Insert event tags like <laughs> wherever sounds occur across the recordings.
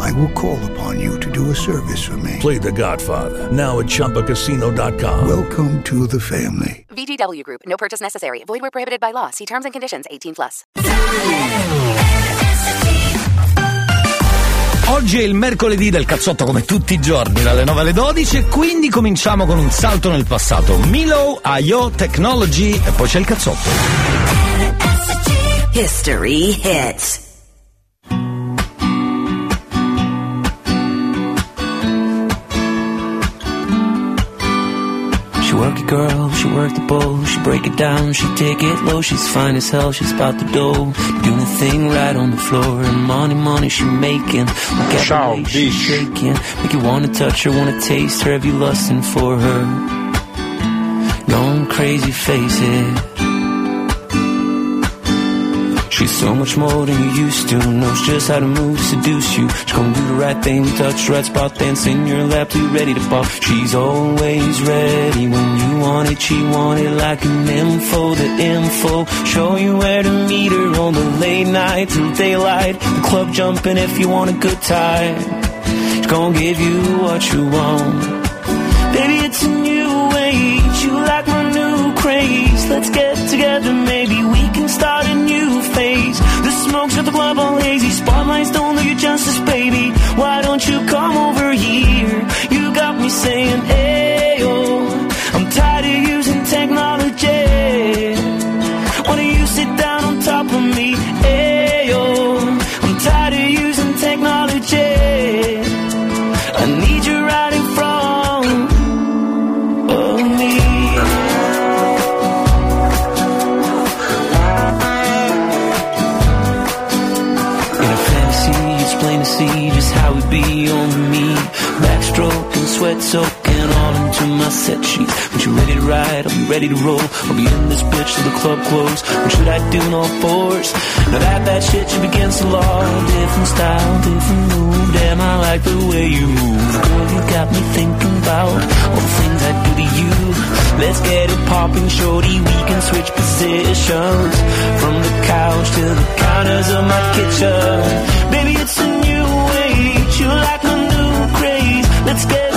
I will call upon you to do a service for me. Play The Godfather now at ChumbaCasino.com. Welcome to the family. VGW Group. No purchase necessary. Void where prohibited by law. See terms and conditions. 18 plus. Oggi è il mercoledì del cazzotto come tutti i giorni dalle 9 alle 12 e quindi cominciamo con un salto nel passato. Milo, IO, Technology e poi c'è il cazzotto. History hits. She work it, girl, she work the bowl, she break it down, she take it low, she's fine as hell, she's about the dough, doing the thing right on the floor, and money, money she making, look at Ciao, the way she's shaking, make you wanna touch her, wanna taste her, have you lusting for her, going crazy, face it. She's so much more than you used to. Knows just how to move seduce you. She's gonna do the right thing, touch right spot, dance in your lap, you're ready to pop. She's always ready when you want it. She want it like an info, the info. Show you where to meet her on the late night till daylight. The club jumping if you want a good time. She's gonna give you what you want. Baby, it's a new age. You like my new craze. Let's get together, maybe we can start a new phase. The smoke's got the club all hazy. Spotlights don't do you justice, baby. Why don't you come over here? You got me saying, Ayo. I'm tired of using technology. Why don't you sit down on top of sweat soaking all into my set sheets. When you ready to ride, be ready to roll. I'll be in this bitch till the club close. What should I do in all fours? Now that bad shit should be against the law. Different style, different move. Damn, I like the way you move. Girl, you got me thinking about all the things I do to you. Let's get it popping, shorty. We can switch positions from the couch to the counters of my kitchen. Baby, it's a new age. You like my new craze. Let's get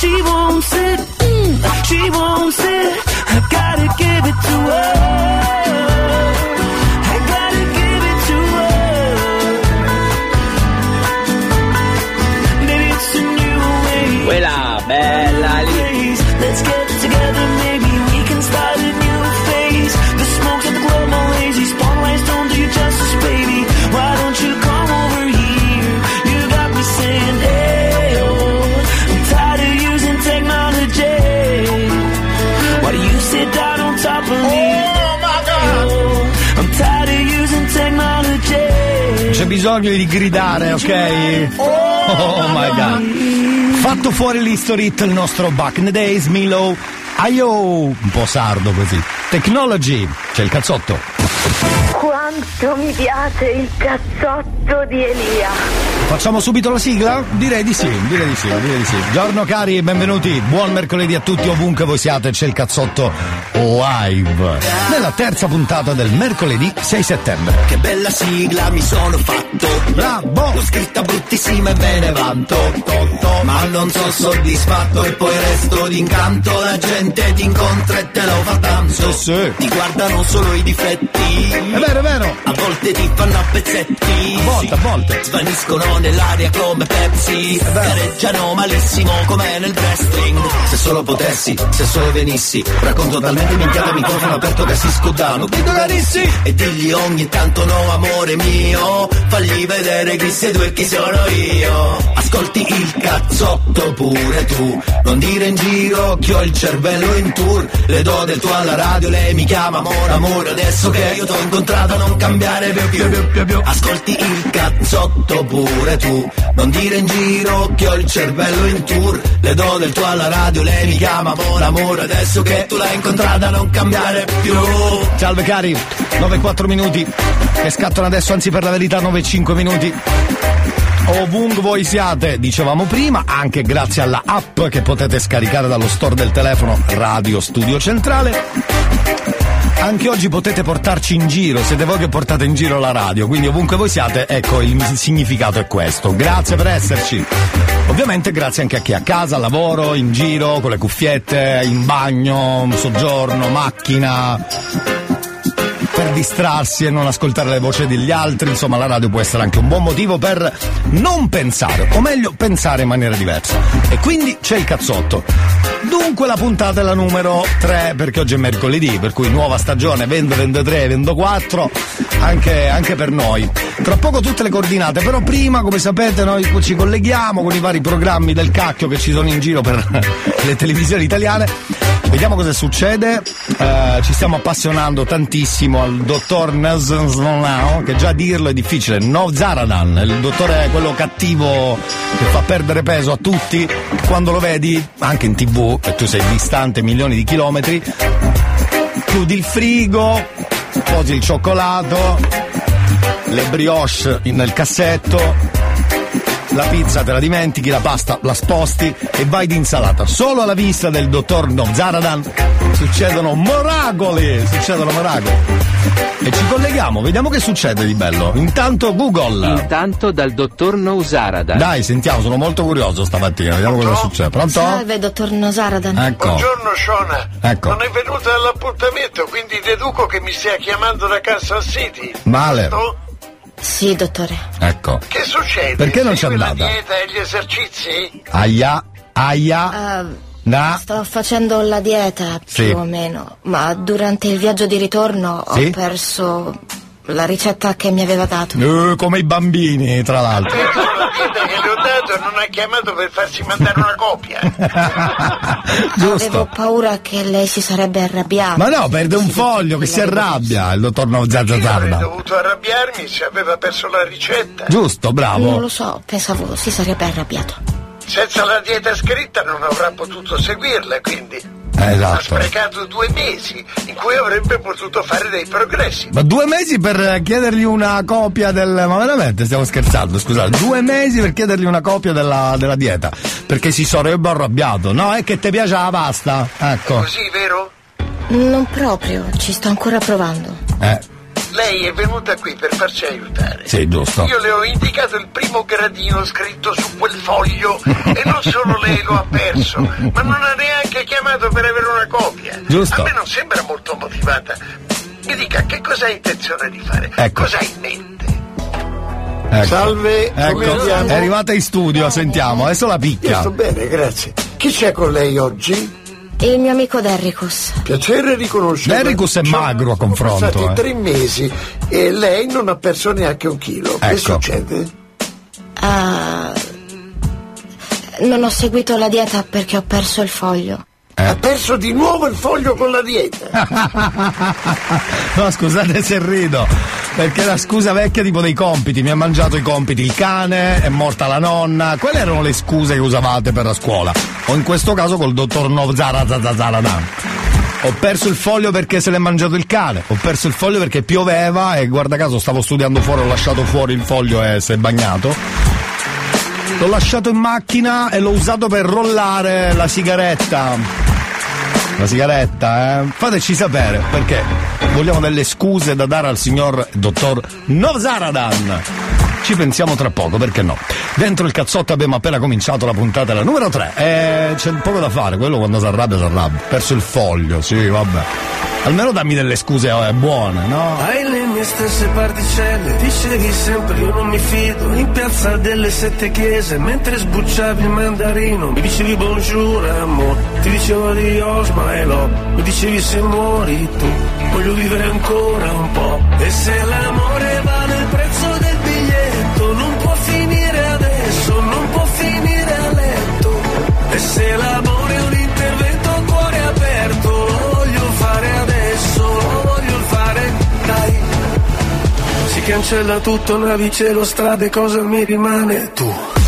she won't sit. Mm, she won't sit. I gotta give it to her. Bisogno di gridare, ok? Oh my god. Fatto fuori l'history hit il nostro Back in the Days, Milo. Aio, un po' sardo così. Technology, c'è il cazzotto. Quanto mi piace il cazzotto di Elia. Facciamo subito la sigla? Direi di sì, direi di sì, direi di sì. Buongiorno cari e benvenuti. Buon mercoledì a tutti ovunque voi siate, c'è il cazzotto live. Nella terza puntata del mercoledì 6 settembre. Che bella sigla mi sono fatto Bravo! L'ho scritta bruttissima e me ne vanto to, to. Ma non sono soddisfatto e poi resto d'incanto La gente ti incontra e te lo fa tanto Sì, sì. Ti guardano solo i difetti È vero, è vero. A volte ti fanno a pezzetti A volte, a volte. Svaniscono nell'aria come Pepsi. Gareggiano malissimo come nel wrestling. Se solo potessi, se solo venissi Racconto talmente minchiato microfono aperto che si scudano Guido carissi E digli ogni tanto no amore mio Fagli vedere chi sei tu e chi sono io. Ascolti il cazzotto pure tu. Non dire in giro che ho il cervello in tour. Le do del tuo alla radio, lei mi chiama amore amore Adesso che io t'ho incontrata non cambiare più più più più. Ascolti il cazzotto pure tu. Non dire in giro che ho il cervello in tour. Le do del tuo alla radio, lei mi chiama amore amore. Adesso che tu l'hai incontrata non cambiare più. Salve cari, 9-4 minuti. Che scattano adesso, anzi per la verità 9-5 minuti. Ovunque voi siate, dicevamo prima, anche grazie alla app che potete scaricare dallo store del telefono Radio Studio Centrale. Anche oggi potete portarci in giro, siete voi che portate in giro la radio, quindi ovunque voi siate, ecco il significato è questo. Grazie per esserci. Ovviamente grazie anche a chi è a casa, al lavoro, in giro, con le cuffiette, in bagno, soggiorno, macchina, per distrarsi e non ascoltare le voci degli altri, insomma la radio può essere anche un buon motivo per non pensare, o meglio pensare in maniera diversa. E quindi c'è il cazzotto. Dunque la puntata è la numero 3 perché oggi è mercoledì, per cui nuova stagione 2023, 24, anche, anche per noi. Tra poco tutte le coordinate, però prima come sapete noi ci colleghiamo con i vari programmi del cacchio che ci sono in giro per <laughs> le televisioni italiane. Vediamo cosa succede. Eh, ci stiamo appassionando tantissimo al dottor Nasnao, che già dirlo è difficile. Novzaradan, il dottore è quello cattivo che fa perdere peso a tutti. Quando lo vedi, anche in tv, e tu sei distante milioni di chilometri, chiudi il frigo, posi il cioccolato, le brioche nel cassetto, la pizza te la dimentichi, la pasta la sposti e vai di insalata. Solo alla vista del dottor Novzaradan succedono miracoli, succedono miracoli. E ci colleghiamo, vediamo che succede di bello. Intanto Google. Intanto dal dottor Nousaradan. Dai, sentiamo, sono molto curioso stamattina, vediamo cosa succede. Pronto? Salve, dottor Nosaradan. Ecco. Buongiorno Shona. Ecco. Non è venuta all'appuntamento, quindi deduco che mi stia chiamando da Kansas City. Male. No? Sì, dottore. Ecco. Che succede? Perché non c'è Segue la andata? dieta e gli esercizi? Aia, aia, Eh, na. sto facendo la dieta più Sì. o meno, ma durante il viaggio di ritorno Sì? ho perso la ricetta che mi aveva dato. Eh, come i bambini, tra l'altro. Ecco la dieta che le ho dato non ha chiamato per farsi mandare una copia. <laughs> Avevo Giusto. paura che lei si sarebbe arrabbiata. Ma no, perde un foglio che si arrabbia il dottor Io avrei dovuto arrabbiarmi se aveva perso la ricetta. Giusto, Non bravo. lo so, pensavo si sarebbe arrabbiato. Senza la dieta scritta non avrà potuto seguirla, quindi Eh, ha esatto. sprecato due mesi in cui avrebbe potuto fare dei progressi. Ma due mesi per chiedergli una copia del. Ma veramente stiamo scherzando, scusate. Due mesi per chiedergli una copia della, della dieta. Perché si sarebbe arrabbiato. No, è che ti piace la pasta. Ecco. Così, vero? Non proprio, ci sto ancora provando. Eh, Lei è venuta qui per farci aiutare. sì, giusto. Io le ho indicato il primo gradino scritto su quel foglio e non solo lei lo ha perso, ma non ha neanche chiamato per avere una copia. Giusto. A me non sembra molto motivata. Mi dica che cosa ha intenzione di fare? Ecco. Cosa ha in mente? Ecco. Salve, come Ecco, è arrivata in studio, sentiamo, adesso la Io picchia. sto bene, grazie. Chi c'è con lei oggi? Il mio amico Derricus. Piacere riconoscerla. Derricus è magro a confronto, Sono passati eh. tre mesi e lei non ha perso neanche un chilo. Che Ecco. succede? Ah, non ho seguito la dieta perché ho perso il foglio. Eh. Ha perso di nuovo il foglio con la dieta. <laughs> No, scusate se rido. Perché la scusa vecchia tipo dei compiti, mi ha mangiato i compiti il cane, è morta la nonna. Quelle erano le scuse che usavate per la scuola. O in questo caso col dottor Novzaradan. Ho perso il foglio perché se l'è mangiato il cane, ho perso il foglio perché pioveva e guarda caso stavo studiando fuori, ho lasciato fuori il foglio e si è bagnato. L'ho lasciato in macchina e l'ho usato per rollare la sigaretta. La sigaretta, eh? Fateci sapere perché vogliamo delle scuse da dare al signor dottor Novzaradan. Ci pensiamo tra poco, perché no? Dentro il cazzotto abbiamo appena cominciato la puntata la numero 3. Eh, c'è poco da fare, quello quando si arrabbia si arrabbia. Perso il foglio, sì, vabbè. Almeno dammi delle scuse eh, buone, no? Hai le mie stesse particelle, dicevi sempre io non mi fido. In piazza delle sette chiese, mentre sbucciavi il mandarino, mi dicevi bonjour amore, ti dicevo adios my love, mi dicevi se muori tu, voglio vivere ancora un po'. E se l'amore vale il prezzo cancella tutto, navi, cielo, strade, cosa mi rimane? Tu.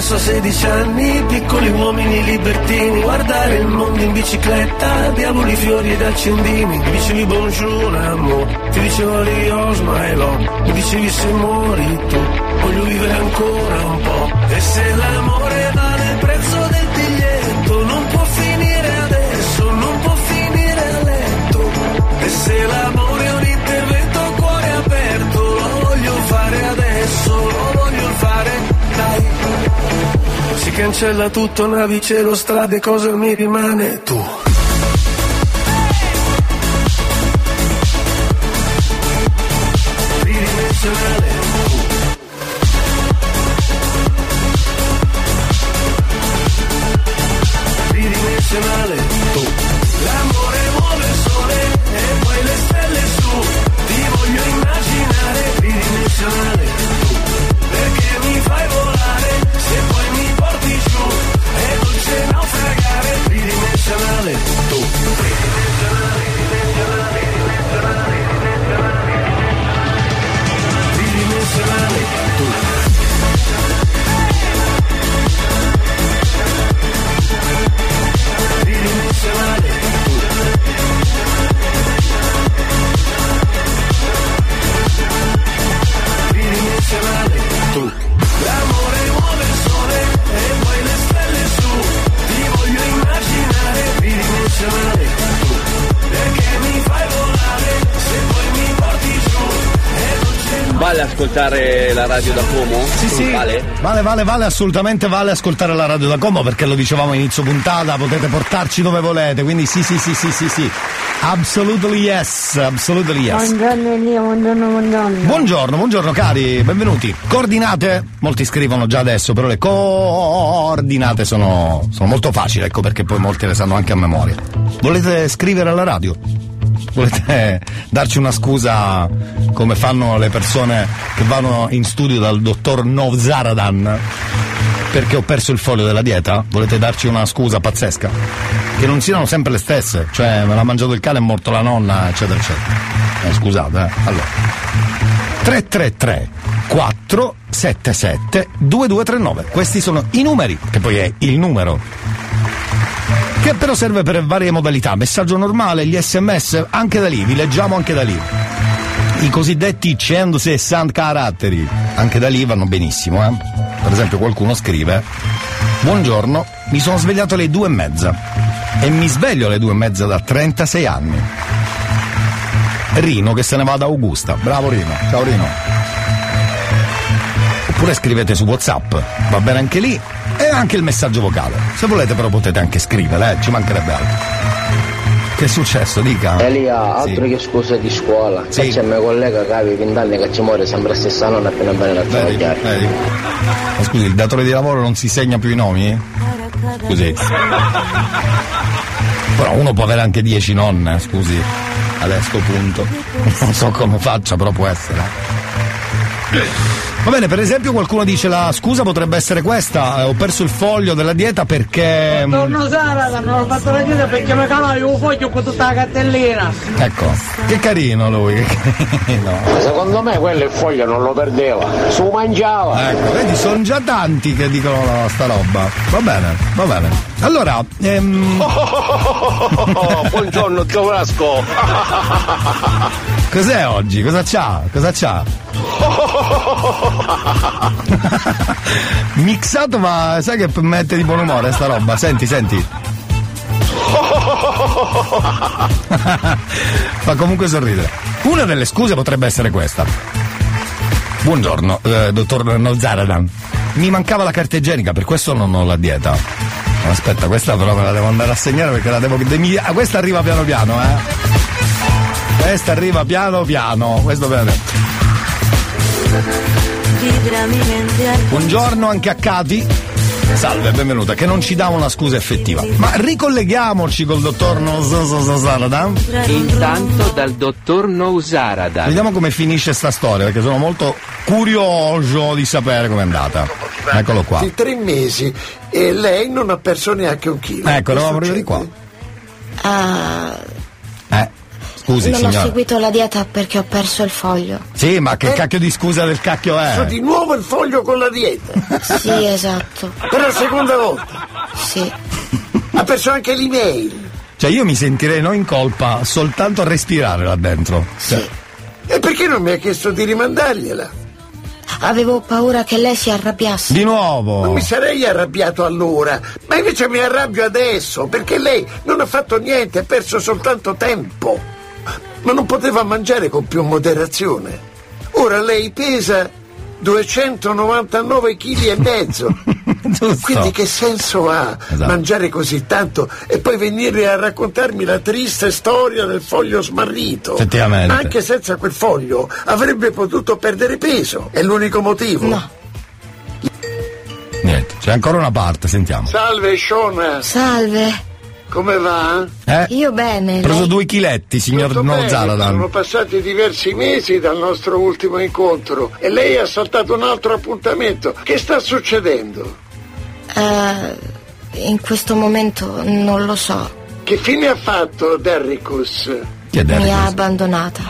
Sesso a 16 anni, piccoli uomini libertini, guardare il mondo in bicicletta, diavoli, fiori ed accendini. Mi dicevi bonjour amore, ti dicevo adios my love, mi dicevi se muori tu, voglio vivere ancora un po'. E se l'amore vale il prezzo del biglietto, non può finire adesso, non può finire a letto. E se l'amore cancella tutto, navi, cielo, strade, cosa mi rimane? Tu. Vale? Vale, vale, assolutamente vale ascoltare la radio da Como perché lo dicevamo a inizio puntata, potete portarci dove volete, quindi sì, sì, sì, sì, sì, sì. Absolutely yes, absolutely yes. Buongiorno Elia, buongiorno, buongiorno. Buongiorno, buongiorno cari, benvenuti. Coordinate, molti scrivono già adesso, però le coordinate sono, sono molto facili, ecco perché poi molti le sanno anche a memoria. Volete scrivere alla radio? Volete darci una scusa come fanno le persone che vanno in studio dal dottor Novzaradan perché ho perso il foglio della dieta? Volete darci una scusa pazzesca? Che non siano sempre le stesse, cioè me l'ha mangiato il cane, è morto la nonna, eccetera, eccetera. Eh, scusate, eh. Allora. 333 477 2239. Questi sono i numeri, che poi è il numero che però serve per varie modalità, messaggio normale, gli sms, anche da lì, vi leggiamo anche da lì. I cosiddetti 160 caratteri, anche da lì vanno benissimo, eh? Per esempio qualcuno scrive, buongiorno, mi sono svegliato alle due e mezza e mi sveglio alle due e mezza da 36 anni. Rino che se ne va da Augusta, bravo Rino, ciao Rino. Oppure scrivete su Whatsapp, va bene anche lì, e anche il messaggio vocale. Se volete però potete anche scrivere, eh, ci mancherebbe altro. Che è successo? Dica. Elia, altro Sì. che scuse di scuola. Sì. C'è mio collega aveva 20 anni che ci muore sempre la stessa nonna appena bene la Vedi, travagliare. vedi. Ma scusi, il datore di lavoro non si segna più i nomi? Scusi. Però uno può avere anche 10 nonne, scusi. Adesso punto. Non so come faccia, però può essere. Va bene, per esempio qualcuno dice la scusa potrebbe essere questa, eh, ho perso il foglio della dieta perché... Buongiorno Sara, hanno fatto la chiesa perché mi calavi un foglio con tutta la cartellina. Ecco, che carino lui, che carino. Secondo me quello il foglio non lo perdeva, se lo mangiava. Ecco, vedi, sono già tanti che dicono sta roba. Va bene, va bene. Allora, ehm... <laughs> Buongiorno Zovrasco. <laughs> Cos'è oggi? Cosa c'ha? Cosa c'ha? <laughs> <laughs> Mixato ma sai che mette di buon umore sta roba? Senti, senti. <laughs> Fa comunque sorridere. Una delle scuse potrebbe essere questa. Buongiorno, eh, dottor Nozaradan. Mi mancava la carta igienica, per questo non ho la dieta. Aspetta, questa però me la devo andare a segnare perché la devo. de- ah, questa arriva piano piano, eh. Questa arriva piano piano. Questo bene. Buongiorno anche a Cati. Salve, benvenuta, che non ci dà una scusa effettiva. Ma ricolleghiamoci col dottor Nozaradan. Intanto dal dottor Nousaradan. Vediamo come finisce sta storia, perché sono molto curioso di sapere com'è andata. Eccolo qua. Di tre mesi e lei non ha perso neanche un chilo. Ecco, eravamo arrivati succede? qua. Ah, scusi non ho signora. seguito la dieta perché ho perso il foglio. Sì, ma che Eh? cacchio di scusa del cacchio è? di nuovo il foglio con la dieta. Sì, esatto. Per la seconda volta. Sì. Ha perso anche l'email. Cioè io mi sentirei non in colpa soltanto a respirare là dentro. Cioè, E perché non mi ha chiesto di rimandargliela? Avevo paura che lei si arrabbiasse. di Non nuovo. mi sarei arrabbiato allora, ma invece mi arrabbio adesso, perché lei non ha fatto niente, ha perso soltanto tempo. Ma non poteva mangiare con più moderazione. Ora lei pesa 299 kg e mezzo. <laughs> Quindi che senso ha Esatto. mangiare così tanto e poi venire a raccontarmi la triste storia del foglio smarrito? Effettivamente. Anche senza quel foglio avrebbe potuto perdere peso. È l'unico motivo. No. Niente, c'è ancora una parte, sentiamo. Salve Shona, Salve. Come va? Eh? Io bene. Ho preso lei? due chiletti, signor Tutto bene, Sono passati diversi mesi dal nostro ultimo incontro e lei ha saltato un altro appuntamento. Che sta succedendo? Eh, in questo momento non lo so. Che fine ha fatto Derricus? Mi ha abbandonata.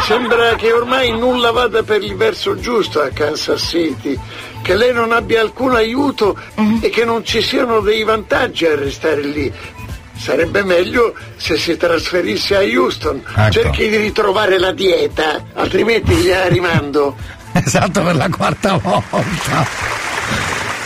Sembra che ormai nulla vada per il verso giusto a Kansas City, che lei non abbia alcun aiuto e che non ci siano dei vantaggi a restare lì. Sarebbe meglio se si trasferisse a Houston. Ecco. Cerchi di ritrovare la dieta, altrimenti gliela rimando. <laughs> Esatto, per la quarta volta.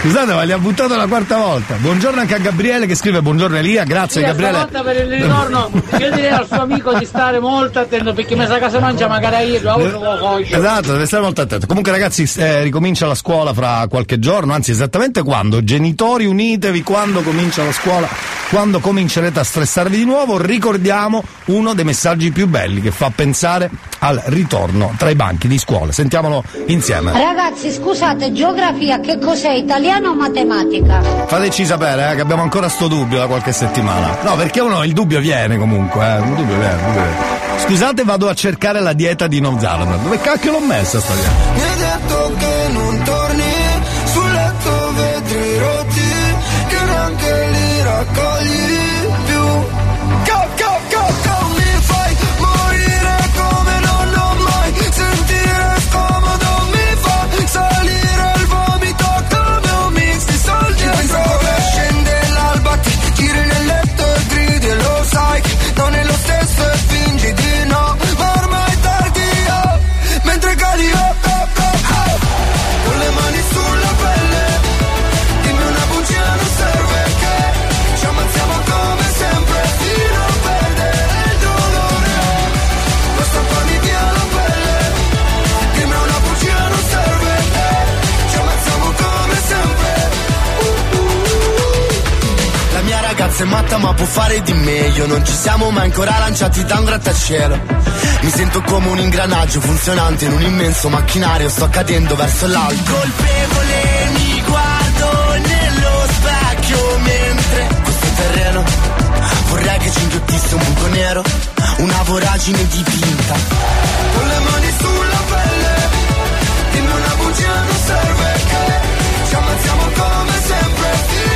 Scusate, ma li ha buttato la quarta volta. Buongiorno anche a Gabriele che scrive buongiorno Elia, grazie Sì, Gabriele. stavolta per il ritorno io direi al suo amico di stare molto attento perché mi sa che se mangia magari io lo voglio. Esatto, deve stare molto attento. Comunque, ragazzi, eh, ricomincia la scuola fra qualche giorno, anzi, esattamente quando? Genitori, unitevi quando comincia la scuola, quando comincerete a stressarvi di nuovo. Ricordiamo uno dei messaggi più belli che fa pensare al ritorno tra i banchi di scuola. Sentiamolo insieme. Ragazzi, scusate, geografia che cos'è? Italiano o matematica? Fateci sapere, eh, che abbiamo ancora sto dubbio da qualche settimana. No, perché uno il dubbio viene comunque, eh. Il dubbio viene, il dubbio viene. Scusate, vado a cercare la dieta di Nozaradan. Dove cacchio l'ho messa sta dieta? Mi hai detto che non torni sul letto vetri rotti che neanche li raccogli è matta ma può fare di meglio. Non ci siamo mai ancora lanciati da un grattacielo. Mi sento come un ingranaggio funzionante in un immenso macchinario. Sto cadendo verso l'alto. Colpevole mi guardo nello specchio Mentre questo terreno vorrei che ci inghiottisse un buco nero Una voragine dipinta Con le mani sulla pelle Dimmi una bugia non serve che Ci ammazziamo come sempre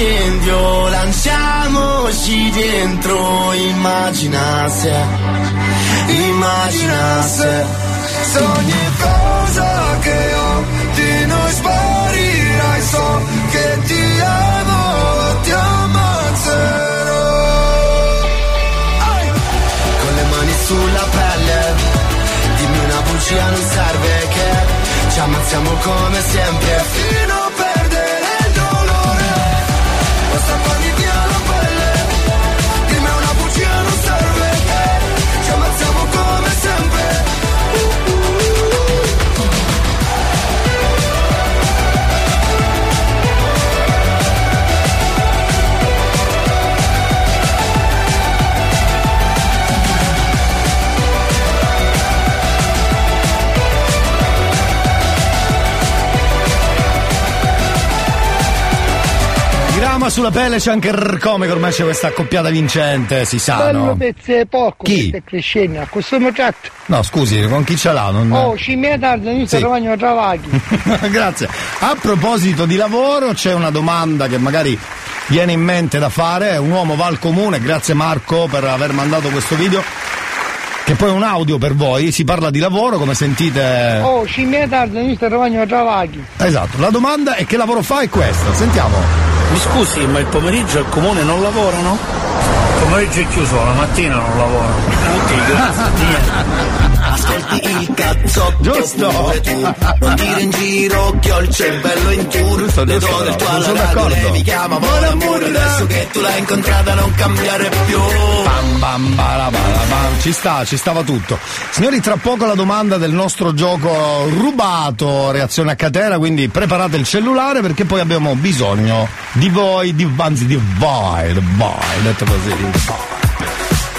incendio Lanciamoci dentro Immagina se Immagina se Se ogni cosa che ho di noi sparirai so che ti amo, ti ammazzerò. Con le mani sulla pelle Dimmi una bugia non serve che Ci ammazziamo come sempre. Fino sulla pelle c'è anche il come che ormai c'è questa accoppiata vincente, si sa, Bello no? pezzo è poco, Chi? è crescendo, a questo tratto. No, scusi, con chi ce l'ha? Non... Oh, ci mi tardi, io Sì. sto trovando travagli. <laughs> Grazie. A proposito di lavoro, c'è una domanda che magari viene in mente da fare. Un uomo va al comune, grazie Marco per aver mandato questo video. Che poi è un audio per voi, si parla di lavoro, come sentite. Oh, io sto trovando travagli. Esatto, la domanda è che lavoro fa è questa, sentiamo. Mi scusi, ma il pomeriggio al comune non lavorano? Il pomeriggio è chiuso, la mattina non lavorano. Ok, grazie. <laughs> Ascolti il cazzotto Giusto. tu Non dire in giro che ho il cervello in tour Giusto, Le do del tuo alla lei mi chiama Buon amore Adesso che tu l'hai incontrata non cambiare più Bam, bam, bara, bara, bam. Ci sta, ci stava tutto. Signori, tra poco la domanda del nostro gioco rubato, reazione a catena, quindi preparate il cellulare perché poi abbiamo bisogno di voi, di, anzi di voi, di voi, detto così, di voi.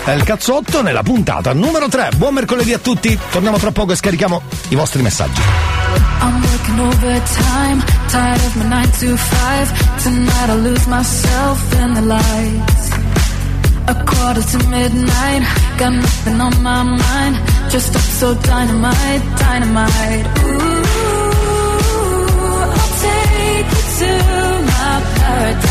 È il cazzotto nella puntata numero 3. Buon mercoledì a tutti, torniamo tra poco e scarichiamo i vostri messaggi. I'm working overtime, tired of my nine to five. Tonight I'll lose myself in the lights. A quarter to midnight, got nothing on my mind. Just up so dynamite, dynamite. Ooh, I'll take you to my paradise.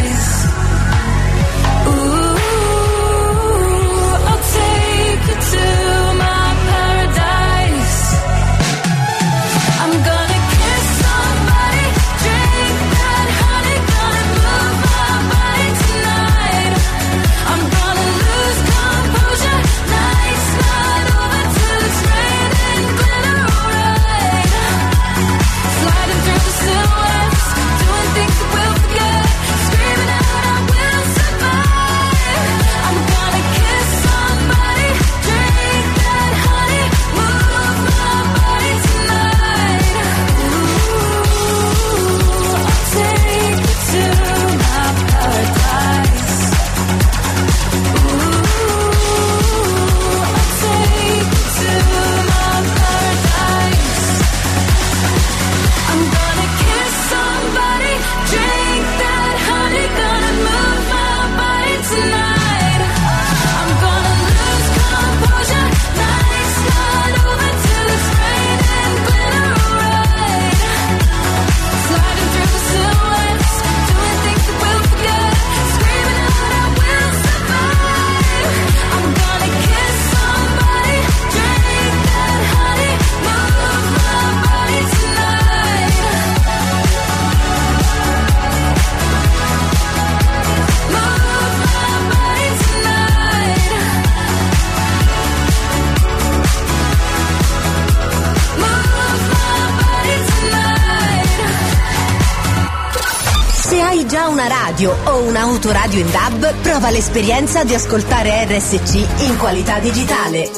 Hai già una radio o un'autoradio in DAB? Prova l'esperienza di ascoltare RSC in qualità digitale.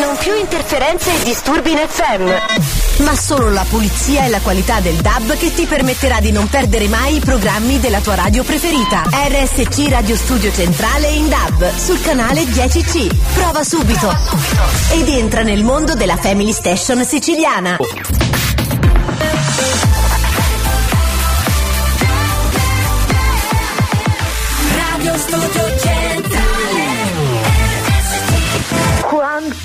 Non più interferenze e disturbi in FM, ma solo la pulizia e la qualità del DAB che ti permetterà di non perdere mai i programmi della tua radio preferita. RSC Radio Studio Centrale in DAB sul canale 10C. Prova subito ed entra nel mondo della Family Station siciliana.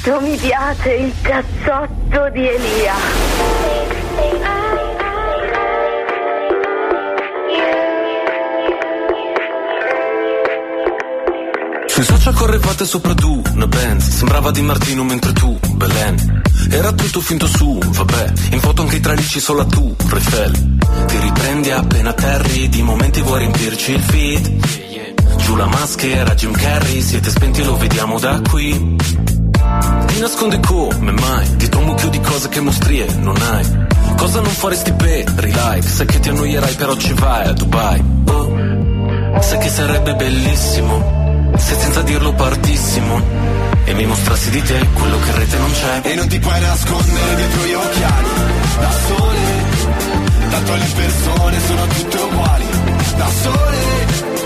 Quanto mi piace il cazzotto di Elia. Sui social correvate sopra tu, una Benz Sembrava Di Martino mentre tu, Belen. Era tutto finto su, vabbè In foto anche i tralicci solo a tu, Refel Ti riprendi appena terri Di momenti vuoi riempirci il feed. Giù la maschera, Jim Carrey Siete spenti lo vediamo da qui Ti nascondi come mai? Dietro un mucchio di cose che mostrie non hai. Cosa non faresti per relive Sai che ti annoierai però ci vai a Dubai. Oh, sai che sarebbe bellissimo se senza dirlo partissimo. E mi mostrassi di te quello che in rete non c'è. E non ti puoi nascondere dietro gli occhiali. Da sole Tanto le persone sono tutte uguali. Da sole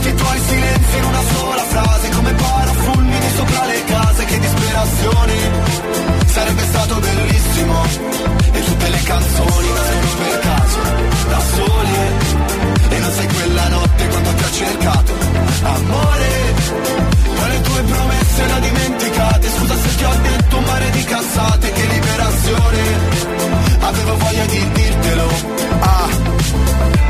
Tutti i tuoi silenzi in una sola frase Come parafulmini sopra le case Che disperazione Sarebbe stato bellissimo. E tutte le canzoni nascono per caso Da sole E non sei quella notte quando ti ho cercato. Amore poi le tue promesse le dimenticate. Scusa se ti ho detto un mare di cazzate Che liberazione. Avevo voglia di dirtelo. Ah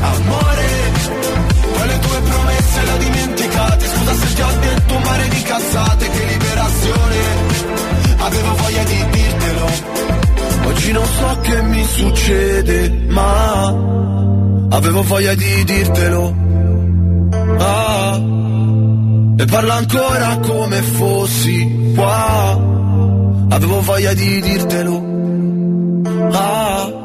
Amore poi le tue promesse le ho dimenticate. Scusa se ti ho detto un mare di cazzate Che liberazione. Avevo voglia di dirtelo. Oggi non so che mi succede Ma Avevo voglia di dirtelo. Ah E parlo ancora come fossi qua. Avevo voglia di dirtelo. Ah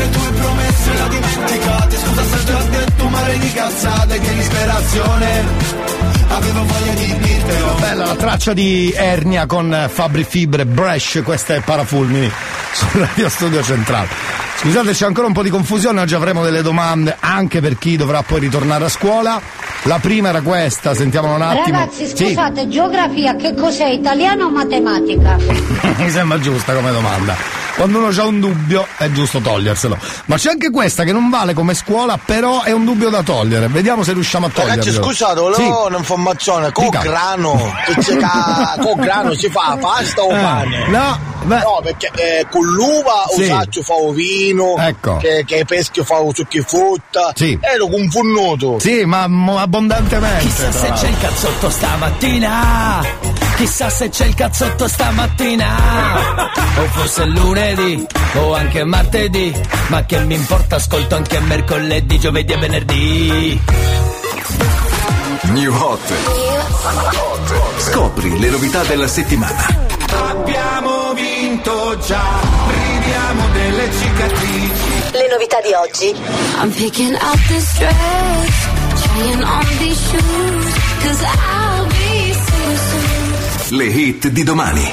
Le tue promesse ho dimenticate. Scusa se ti ho detto un mare di cazzate Che disperazione Avevo voglia di dirtelo Bella la traccia di Ernia con Fabri Fibre, Bresh, questa è Parafulmini sul Radio Studio Centrale. Scusate, c'è ancora un po' di confusione, oggi avremo delle domande anche per chi dovrà poi ritornare a scuola. La prima era questa, sentiamola un attimo. Ragazzi, Sì. scusate, geografia che cos'è? Italiano o matematica? <laughs> Mi sembra giusta come domanda. Quando uno ha un dubbio è giusto toglierselo. Ma c'è anche questa che non vale come scuola, però è un dubbio da togliere. Vediamo se riusciamo a toglierlo. Ragazzi, scusate, volevo un'informazione. Con Dica. grano, che c'è ca- con grano si fa pasta o Eh, pane? no, No, perché eh, con l'uva Sì. o saccio fa vino, Ecco. che, che peschi fa succhi frutta. Sì. Ero confunnuto. Sì, ma abbondantemente. Chissà se c'è il cazzotto stamattina. Chissà se c'è il cazzotto stamattina. O forse lunedì, o anche martedì. Ma che mi importa, ascolto anche mercoledì, giovedì e venerdì. New Hot. Scopri le novità della settimana. Abbiamo vinto già, ridiamo delle cicatrici. Le novità di oggi. I'm picking up this dress, trying on these shoes, cause I'll be single soon. Le hit di domani.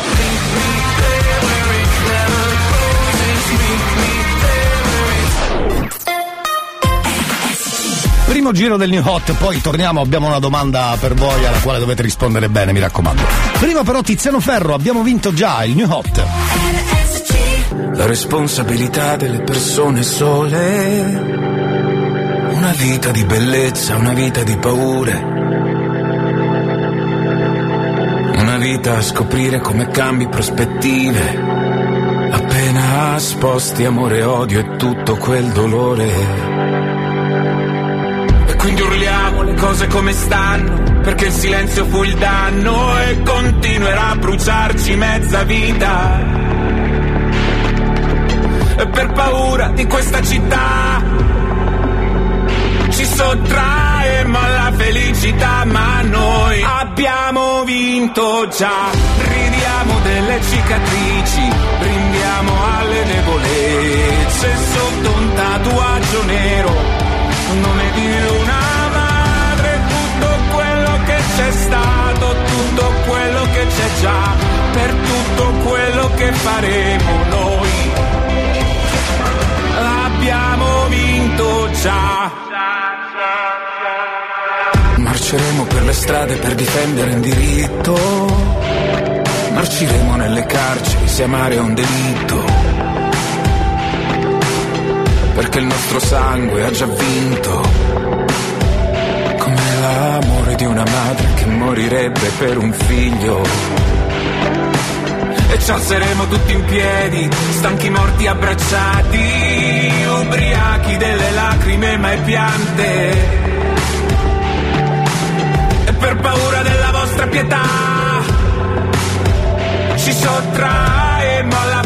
Primo giro del New Hot, poi torniamo, abbiamo una domanda per voi alla quale dovete rispondere bene, mi raccomando. Prima però Tiziano Ferro, abbiamo vinto già il New Hot. La responsabilità delle persone sole. Una vita di bellezza, una vita di paure. Una vita a scoprire come cambi prospettive. Appena sposti amore odio e tutto quel dolore. Quindi urliamo le cose come stanno, perché il silenzio fu il danno e continuerà a bruciarci mezza vita. E per paura di questa città ci sottraemo alla felicità, ma noi abbiamo vinto già. Ridiamo delle cicatrici, brindiamo alle debolezze sotto un tatuaggio nero, nome di una madre, tutto quello che c'è stato, tutto quello che c'è già, per tutto quello che faremo noi. Abbiamo vinto già. Marceremo per le strade per difendere un diritto. Marciremo nelle carceri se amare è un delitto. Perché il nostro sangue ha già vinto. Come l'amore di una madre che morirebbe per un figlio. E ci alzeremo tutti in piedi, stanchi morti abbracciati, ubriachi delle lacrime mai piante. E per paura della vostra pietà, ci sottraemo alla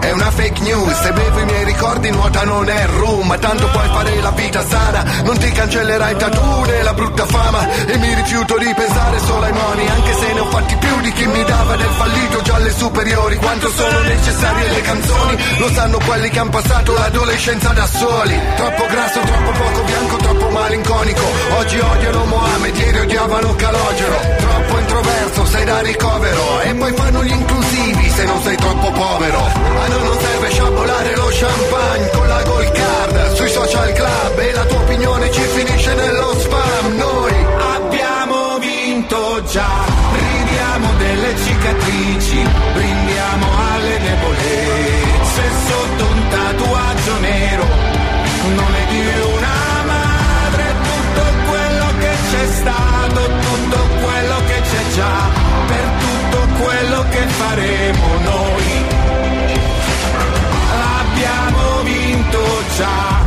è una fake news Se bevo i miei ricordi nuota non è rum tanto puoi fare la vita sana. Non ti cancellerai tatu né la brutta fama. E mi rifiuto di pensare solo ai moni Anche se ne ho fatti più di chi mi dava del fallito già alle superiori. Quanto sono necessarie le canzoni Lo sanno quelli che hanno passato l'adolescenza da soli. Troppo grasso, troppo poco bianco, troppo malinconico. Oggi odiano Mohamed, ieri odiavano Calogero. Troppo introverso, sei da ricovero. E poi fanno gli inclusivi se non sei troppo povero. A noi non serve sciabolare lo champagne con la gold card. Sui social club e la tua opinione ci finisce nello spam. Noi Abbiamo vinto già, ridiamo delle cicatrici, brindiamo alle debolezze sotto un tatuaggio nero, nome di una madre, tutto quello che c'è stato, tutto quello che c'è già, per tutto quello che faremo noi. Abbiamo vinto già.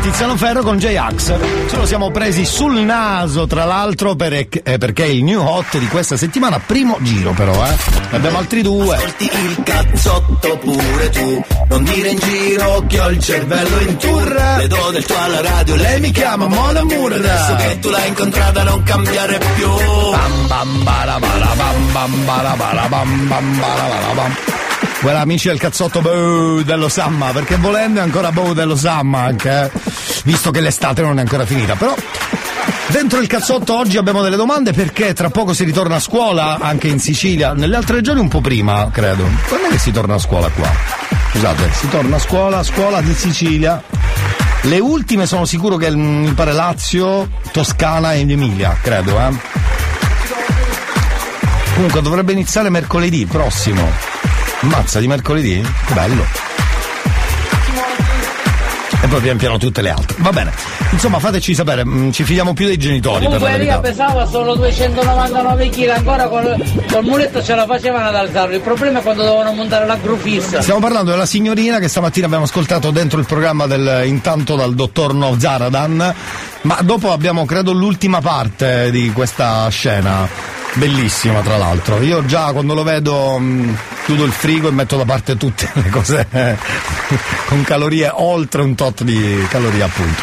Tiziano Ferro con J-Ax. Ce lo siamo presi sul naso, tra l'altro, per- eh, perché è il new hot di questa settimana, primo giro però, eh. Ne abbiamo altri due. Ascolti il cazzotto pure tu Non dire in giro che ho il cervello in tour Le do del tuo alla radio, lei mi chiama Mon Amour Adesso che tu l'hai incontrata non cambiare più Bam bam bara bam bam bara bara bam bam bara bara bam. Guarda amici del cazzotto boh, dello Samma, perché volendo è ancora boh dello Samma anche, eh, visto che l'estate non è ancora finita, però dentro il cazzotto oggi abbiamo delle domande perché tra poco si ritorna a scuola anche in Sicilia, nelle altre regioni un po' prima credo. Quando è che si torna a scuola qua? Scusate, si torna a scuola, scuola di Sicilia. Le ultime sono sicuro che mm, mi pare Lazio, Toscana ed Emilia, credo, eh. Comunque dovrebbe iniziare mercoledì prossimo. Mazza di mercoledì? Che bello. E poi pian piano tutte le altre. Va bene. Insomma, fateci sapere, mm, ci fidiamo più dei genitori per la Comunque Elia verità. pesava solo 299 kg, ancora col, col muletto ce la facevano ad alzarlo. Il problema è quando dovevano montare la gru fissa. Stiamo parlando della signorina che stamattina abbiamo ascoltato dentro il programma del Intanto dal dottor No Zaradan, ma dopo abbiamo credo l'ultima parte di questa scena, bellissima tra l'altro. Io già quando lo vedo mh, chiudo il frigo e metto da parte tutte le cose eh, con calorie oltre un tot di calorie appunto.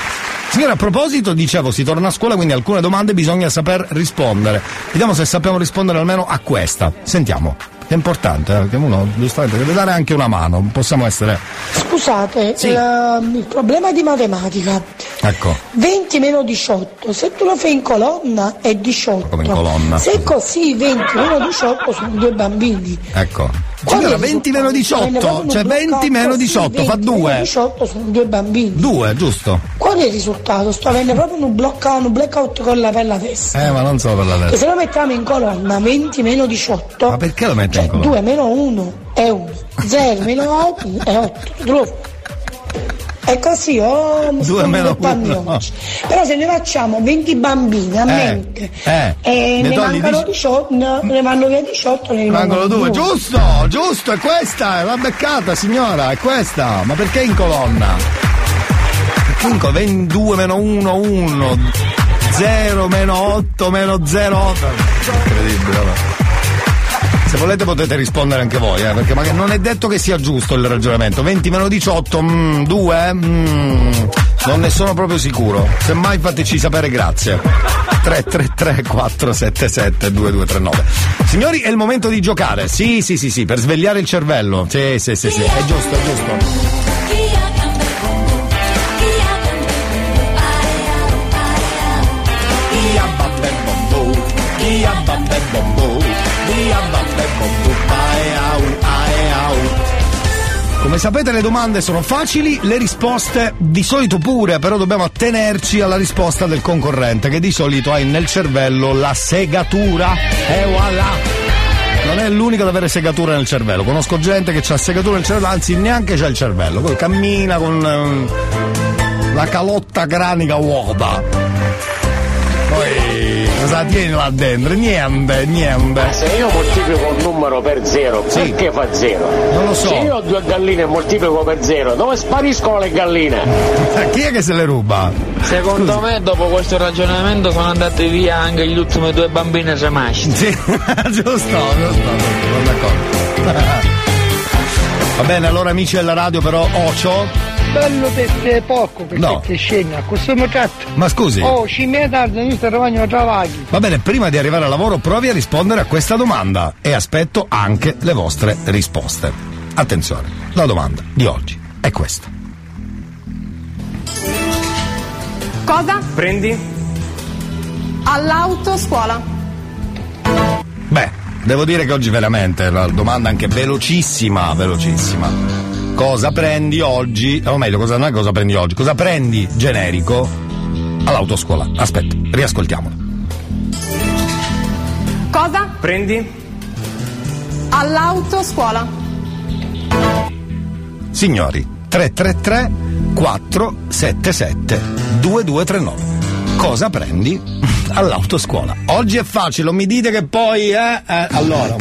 Signora, a proposito, dicevo, si torna a scuola, quindi alcune domande bisogna saper rispondere. Vediamo se sappiamo rispondere almeno a questa. Sentiamo. È importante, eh, perché uno giustamente deve dare anche una mano, possiamo essere. Scusate, Sì. il, il problema di matematica. Ecco. 20 meno 18, se tu lo fai in colonna è 18. Come in colonna, Se così 20 meno 18 sono due bambini. Ecco. Qual è Signora, il 20 meno risultato? Venne 18, proprio cioè un 20 bloccato, meno sì, 18 fa 20 meno 2. 18 sono due bambini. 2, giusto? Qual è il risultato? Sto avendo proprio un blockout, un blackout con la pella testa. Eh, ma non solo per la testa. se lo mettiamo in colonna 20 meno 18, Ma perché lo mette in colonna? 2 meno 1 è 1, 0 meno 8 è 8. È così, oh, Due meno oggi. Però se noi facciamo 20 bambini a mente eh. e Ne ne, mancano dici- 18, no, ne vanno via 18, ne rimangono Mancano due, due. giusto, giusto, è questa, è la beccata signora, è questa. Ma perché in colonna? Perché in colonna? 22 meno 1, 1, 0 meno 8 meno 0, 8. Incredibile, vabbè. Se volete potete rispondere anche voi, eh, perché magari non è detto che sia giusto il ragionamento. 20 meno 18, mm, 2, mm, non ne sono proprio sicuro. Semmai fateci sapere, grazie. 333 477 2239. Signori, è il momento di giocare. Sì, sì, sì, sì, per svegliare il cervello. Sì, sì, sì, sì, è giusto, è giusto. Come sapete le domande sono facili, le risposte di solito pure, però dobbiamo attenerci alla risposta del concorrente che di solito ha nel cervello la segatura. E voilà! Non è l'unico ad avere segatura nel cervello, conosco gente che ha segatura nel cervello, anzi neanche c'ha il cervello, poi cammina con ehm, la calotta cranica vuota. Cosa tieni là dentro? Niente, niente. Se io moltiplico un numero per zero, Sì. perché fa zero? Non lo so. Se io ho due galline e moltiplico per zero, dove spariscono le galline? Chi è che se le ruba? Secondo me dopo questo ragionamento sono andati via anche gli ultimi due bambini rimasti. Sì, <laughs> giusto, giusto, sono d'accordo. <laughs> Va bene, allora amici della radio però Ocio. Bello te poco perché No. ti scena, questo mi tratto. Ma scusi. Oh, ci mi tardi, io sto ragno a travagli. Va bene, prima di arrivare al lavoro provi a rispondere a questa domanda e aspetto anche le vostre risposte. Attenzione, la domanda di oggi è questa. Cosa? Prendi? All'autoscuola. Beh, devo dire che oggi veramente la domanda anche velocissima, velocissima. Cosa prendi oggi? O meglio, cosa, non è cosa prendi oggi, cosa prendi generico all'autoscuola? Aspetta, riascoltiamola. Cosa? Prendi? All'autoscuola. Signori, 333 477 2239. Cosa prendi <laughs> all'autoscuola? Oggi è facile, non mi dite che poi, eh, eh allora.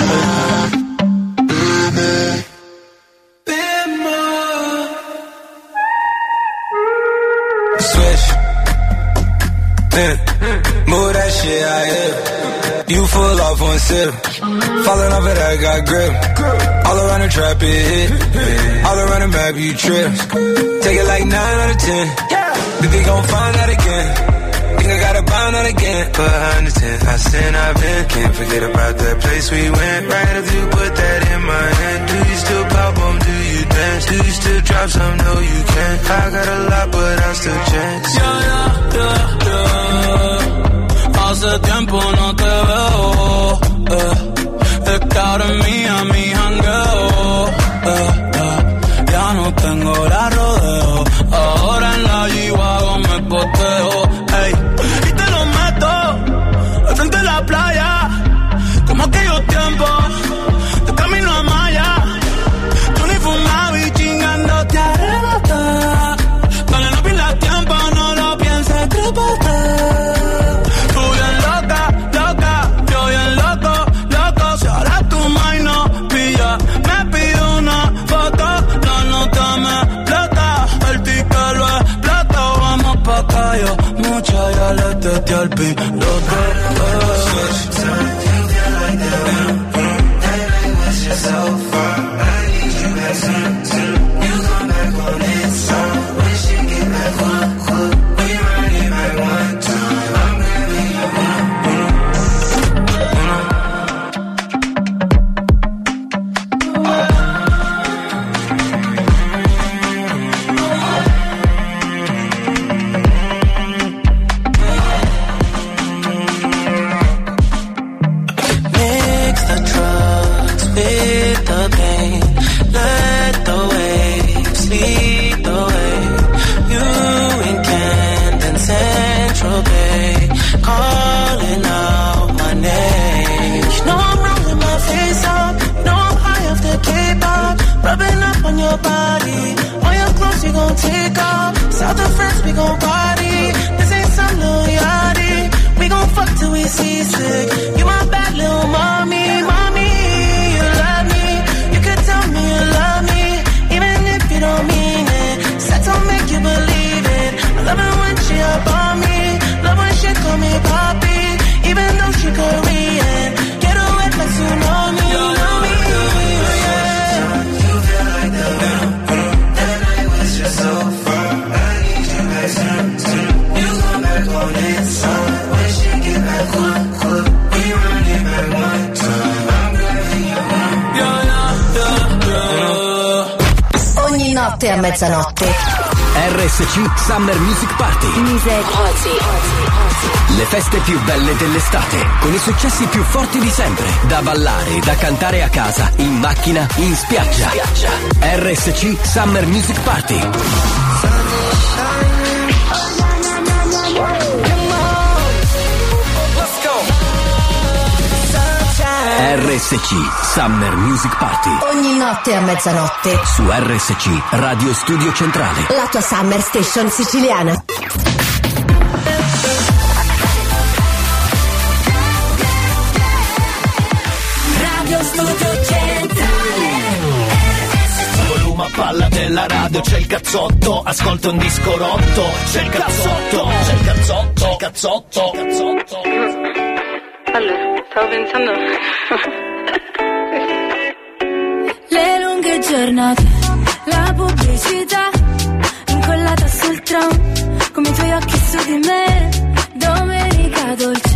Switch. Yeah. Move that shit out here. You full off one sip. Falling off it, I got grip. All around the trap, it hit. All around the map, you trip. Take it like 9 out of 10. Think they gon' find out again. Think I gotta bound out again. Behind the I sin, I've been. Can't forget about that place we went. Right after you put that in my hand. Do you still pop dance? Do you still drop some? No, you can't. I got a lot, but I still chance. Yeah, yeah, yeah, yeah. Hace tiempo no te veo. eh. Es que ahora es mía mi jangueo. eh, eh. Ya no tengo la rodeo. Ahora en la G-Wagon me poteo. macchina in spiaggia. RSC Summer Music Party. RSC Summer Music Party. Ogni notte a mezzanotte. Su RSC Radio Studio Centrale. La tua Summer Station siciliana. quando c'è il cazzotto, ascolto un disco rotto. C'è il cazzotto, c'è il cazzotto, c'è il cazzotto. C'è il cazzotto. Allora, stavo pensando. Le lunghe giornate, la pubblicità, incollata sul tram, come i tuoi occhi su di me, domenica dolce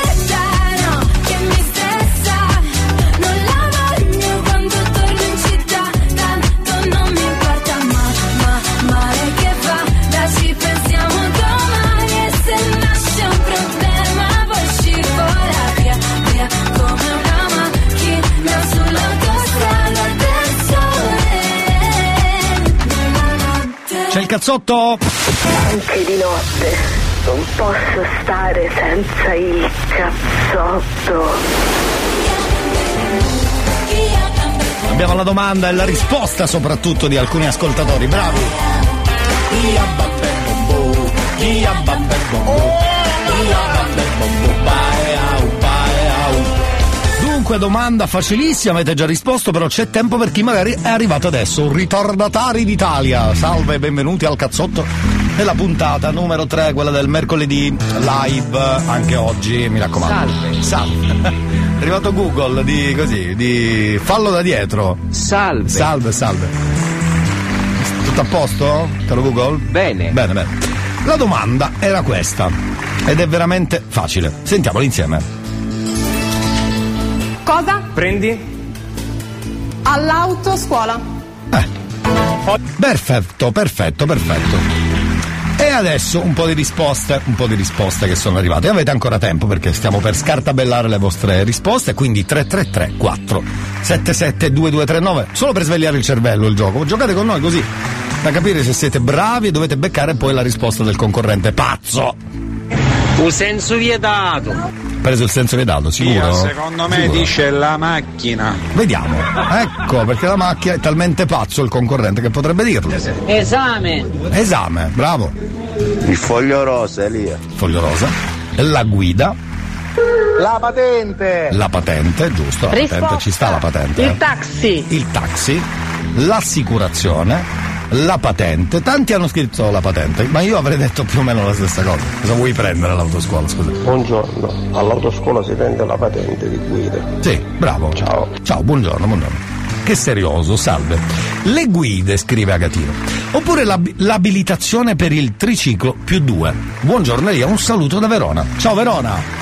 Cazzotto? Anche di notte non posso stare senza il cazzotto. Abbiamo la domanda e la risposta soprattutto di alcuni ascoltatori. Bravi. Dunque domanda facilissima, avete già risposto, però c'è tempo per chi magari è arrivato adesso. Ritardatari d'Italia. Salve e benvenuti al cazzotto della puntata numero 3, quella del mercoledì live, anche oggi, mi raccomando. Salve. Salve. <laughs> È arrivato Google di così, di fallo da dietro. Salve. Salve, salve. Tutto a posto? Caro Google? Bene. Bene, bene. La domanda era questa ed è veramente facile. Sentiamola insieme. Cosa? Prendi? All'autoscuola. Perfetto, perfetto, perfetto. E adesso un po' di risposte, un po' di risposte che sono arrivate. Avete ancora tempo perché stiamo per scartabellare le vostre risposte, quindi 333 4 77 2239, solo per svegliare il cervello il gioco. Giocate con noi così da capire se siete bravi e dovete beccare poi la risposta del concorrente pazzo. Un senso vietato. Preso il senso vietato, sicuro? Io, secondo me Sicuro? dice la macchina. Vediamo. Ecco, perché la macchina è talmente pazzo il concorrente che potrebbe dirlo. Esame. Esame, bravo. Il foglio rosa, Elia. Foglio rosa. La guida. La patente! La patente, giusto, la Risposta. patente, ci sta la patente. eh. taxi. Il taxi, l'assicurazione, la patente. Tanti hanno scritto la patente, ma io avrei detto più o meno la stessa cosa. Cosa vuoi prendere all'autoscuola, scusa? Buongiorno, all'autoscuola si prende la patente di guida. Sì, bravo. Ciao. Ciao, buongiorno, buongiorno. Che serioso, salve. Le guide, scrive Agatino. Oppure l'ab- l'abilitazione per il triciclo più due. Buongiorno Elia, un saluto da Verona. Ciao Verona!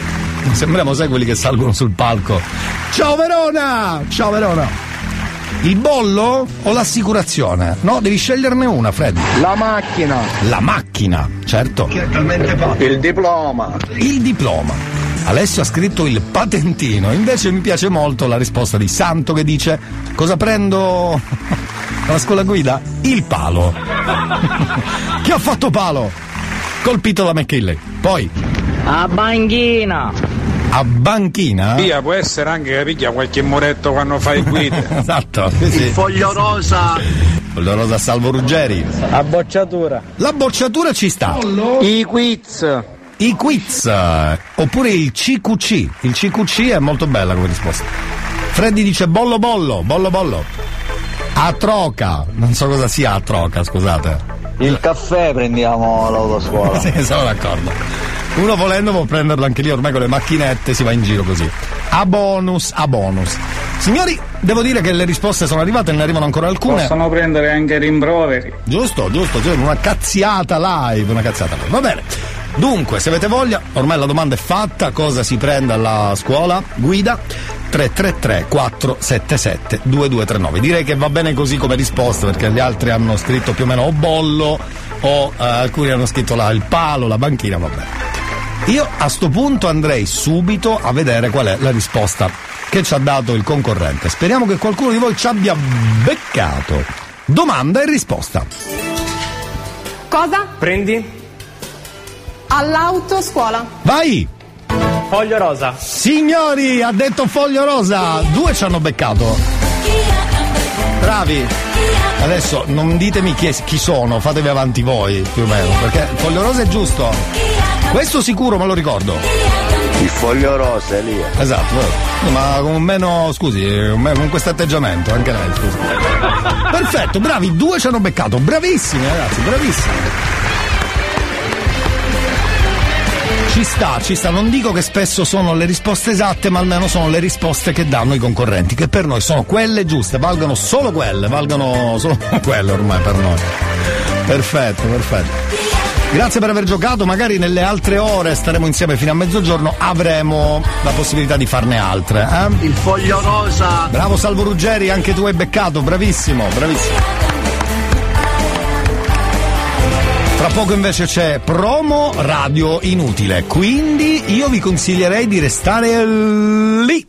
Sembriamo sai quelli che salgono sul palco. Ciao Verona! Ciao Verona! Il bollo o l'assicurazione? No, devi sceglierne una, Freddy. La macchina. La macchina, certo. Il diploma. Il diploma. Alessio ha scritto il patentino, invece mi piace molto la risposta di Santo che dice cosa prendo <laughs> alla scuola guida? Il palo. <laughs> Chi ha fatto palo? Colpito da McKinley. Poi A banchina. A banchina. Via, può essere anche che piglia qualche muretto quando fai guida. <laughs> esatto. sì, sì. Il foglio rosa. Foglio rosa Salvo Ruggeri. A bocciatura. La bocciatura ci sta. I quiz. I quiz, oppure il CQC. Il CQC è molto bella come risposta. Freddy dice bollo bollo, bollo bollo. A troca, non so cosa sia a troca, scusate. Il caffè prendiamo all'autoscuola. <laughs> sì, sono d'accordo. Uno volendo può prenderlo anche lì, ormai con le macchinette si va in giro così. A bonus, a bonus. Signori, devo dire che le risposte sono arrivate, ne arrivano ancora alcune. Possono prendere anche rimproveri. Giusto, giusto, giusto, una cazziata live, una cazziata live. Va bene. Dunque, se avete voglia, ormai la domanda è fatta, cosa si prende alla scuola? Guida 333 477 2239. Direi che va bene così come risposta perché gli altri hanno scritto più o meno o bollo o eh, alcuni hanno scritto là il palo, la banchina, va bene. Io a sto punto andrei subito a vedere qual è la risposta che ci ha dato il concorrente. Speriamo che qualcuno di voi ci abbia beccato. Domanda e risposta. Cosa? Prendi? All'autoscuola. Vai! Foglio rosa. Signori, ha detto foglio rosa. Due ci hanno beccato. Bravi. Adesso non ditemi chi, è- chi sono, fatevi avanti voi, più o meno, perché foglio rosa è giusto. Questo sicuro me lo ricordo. Il foglio rosa, Elia. Esatto, vero. ma con meno, scusi, con questo atteggiamento, anche lei, scusi. Perfetto, bravi, due ci hanno beccato, bravissimi ragazzi, bravissimi. Ci sta, ci sta, non dico che spesso sono le risposte esatte, ma almeno sono le risposte che danno i concorrenti, che per noi sono quelle giuste, valgono solo quelle, valgono solo <laughs> quelle ormai per noi. Perfetto, perfetto. Grazie per aver giocato, magari nelle altre ore staremo insieme fino a mezzogiorno, avremo la possibilità di farne altre. Eh? Il foglio rosa. Bravo Salvo Ruggeri, anche tu hai beccato, bravissimo, bravissimo. Tra poco invece c'è promo radio inutile, quindi io vi consiglierei di restare lì.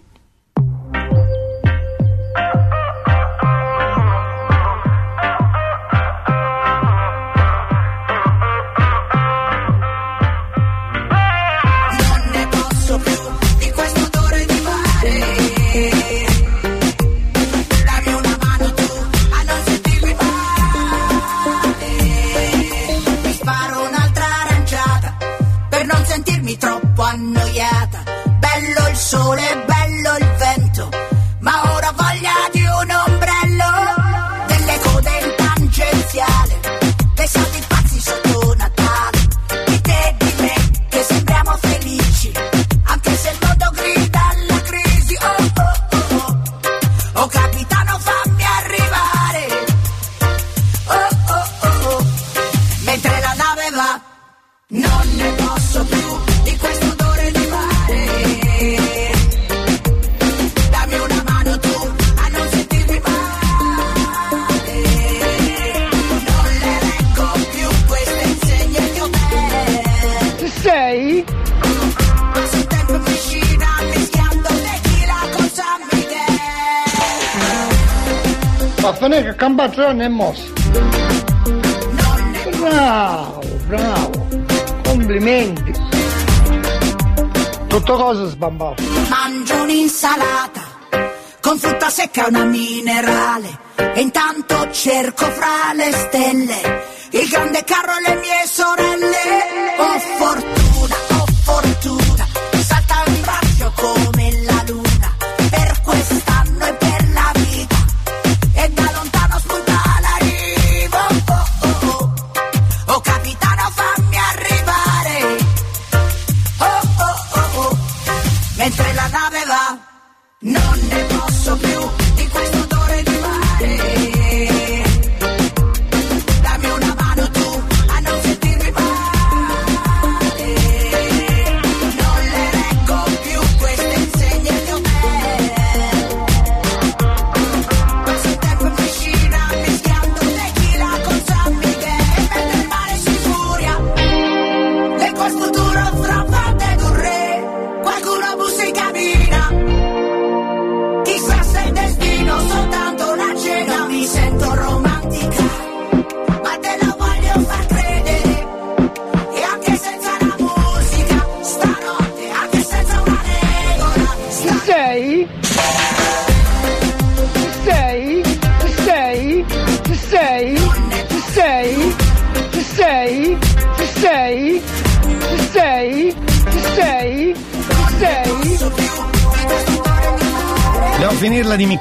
Sbambato. Mangio un'insalata con frutta secca e una minerale. E intanto cerco fra le stelle il grande carro e le mie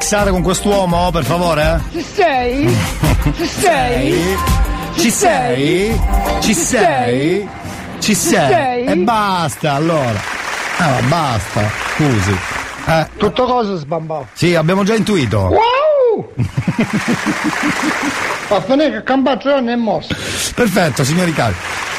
mixare con quest'uomo, per favore? Ci sei? Ci sei? Ci sei? Ci sei? Ci sei? E basta, allora. Ah, basta, scusi. Eh, Tutto cosa sbambato. sì, abbiamo già intuito. Wow! <laughs> Vaffanè che campaccio non è mosso. Perfetto, signori cari.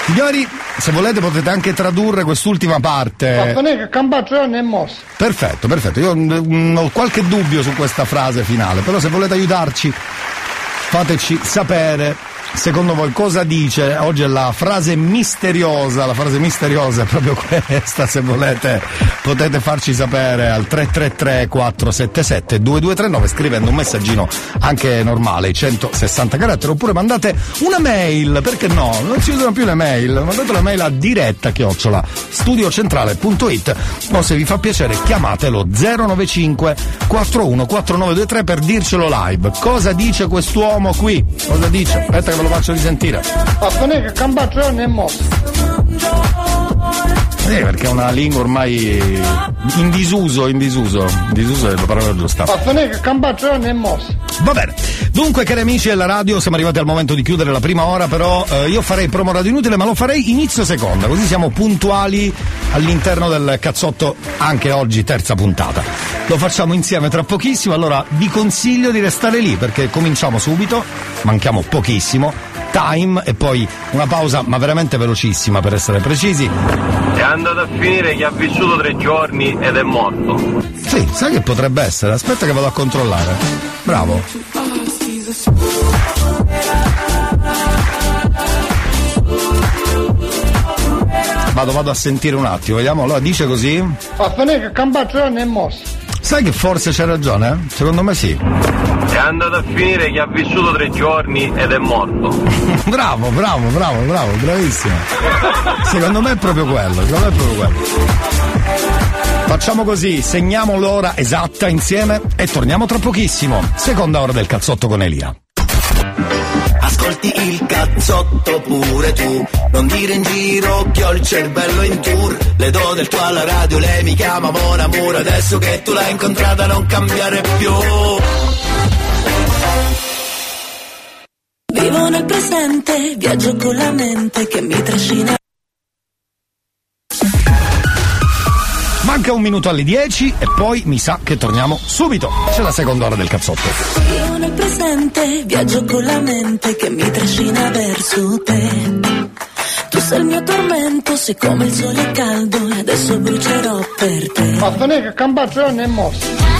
Signori, se volete potete anche tradurre quest'ultima parte. Vaffanè che campaccio non è mosso. Perfetto, perfetto. Io mm, ho qualche dubbio su questa frase finale, però se volete aiutarci fateci sapere secondo voi cosa dice. Oggi è la frase misteriosa, la frase misteriosa è proprio <laughs> questa, se volete potete farci sapere al 333 477 2239 scrivendo un messaggino anche normale, 160 caratteri, oppure mandate una mail, perché no? Non si usano più le mail, mandate la mail a diretta chiocciola studiocentrale.it o se vi fa piacere chiamatelo 095 41 4923 per dircelo live. Cosa dice quest'uomo qui? Cosa dice? Aspetta che ve lo faccio risentire. Vaffanè che campaccio non è mosso. Sì, perché è una lingua ormai in disuso, in disuso. In disuso è la parola giusta. Va bene. Dunque, cari amici della radio, siamo arrivati al momento di chiudere la prima ora, però eh, io farei promo radio inutile, ma lo farei inizio seconda, così siamo puntuali all'interno del cazzotto anche oggi, terza puntata. Lo facciamo insieme tra pochissimo, allora vi consiglio di restare lì perché cominciamo subito, manchiamo pochissimo, time e poi una pausa, ma veramente velocissima per essere precisi. È andato a finire che ha vissuto tre giorni ed è morto. Sì, sai che potrebbe essere? Aspetta che vado a controllare. Bravo. Vado, vado a sentire un attimo, vediamo. Allora dice così. A finire che Campazzo non è mosso. Sai che forse c'è ragione? eh? Secondo me sì. È andato a finire che ha vissuto tre giorni ed è morto. <laughs> bravo, bravo, bravo, bravo, bravissimo. Secondo me è proprio quello, secondo me è proprio quello. Facciamo così, segniamo l'ora esatta insieme e torniamo tra pochissimo. Seconda ora del cazzotto con Elia. Ascolti il cazzotto pure tu Non dire in giro che ho il cervello in tour Le do del tuo alla radio, lei mi chiama Mon Amour Adesso che tu l'hai incontrata non cambiare più Vivo nel presente, viaggio con la mente che mi trascina. Manca un minuto alle 10 e poi mi sa che torniamo subito. C'è la seconda ora del cazzotto. Vivo nel presente, viaggio con la mente che mi trascina verso te. Tu sei il mio tormento, siccome il sole è caldo e adesso brucerò per te. A finire che Campazzo non è mosso.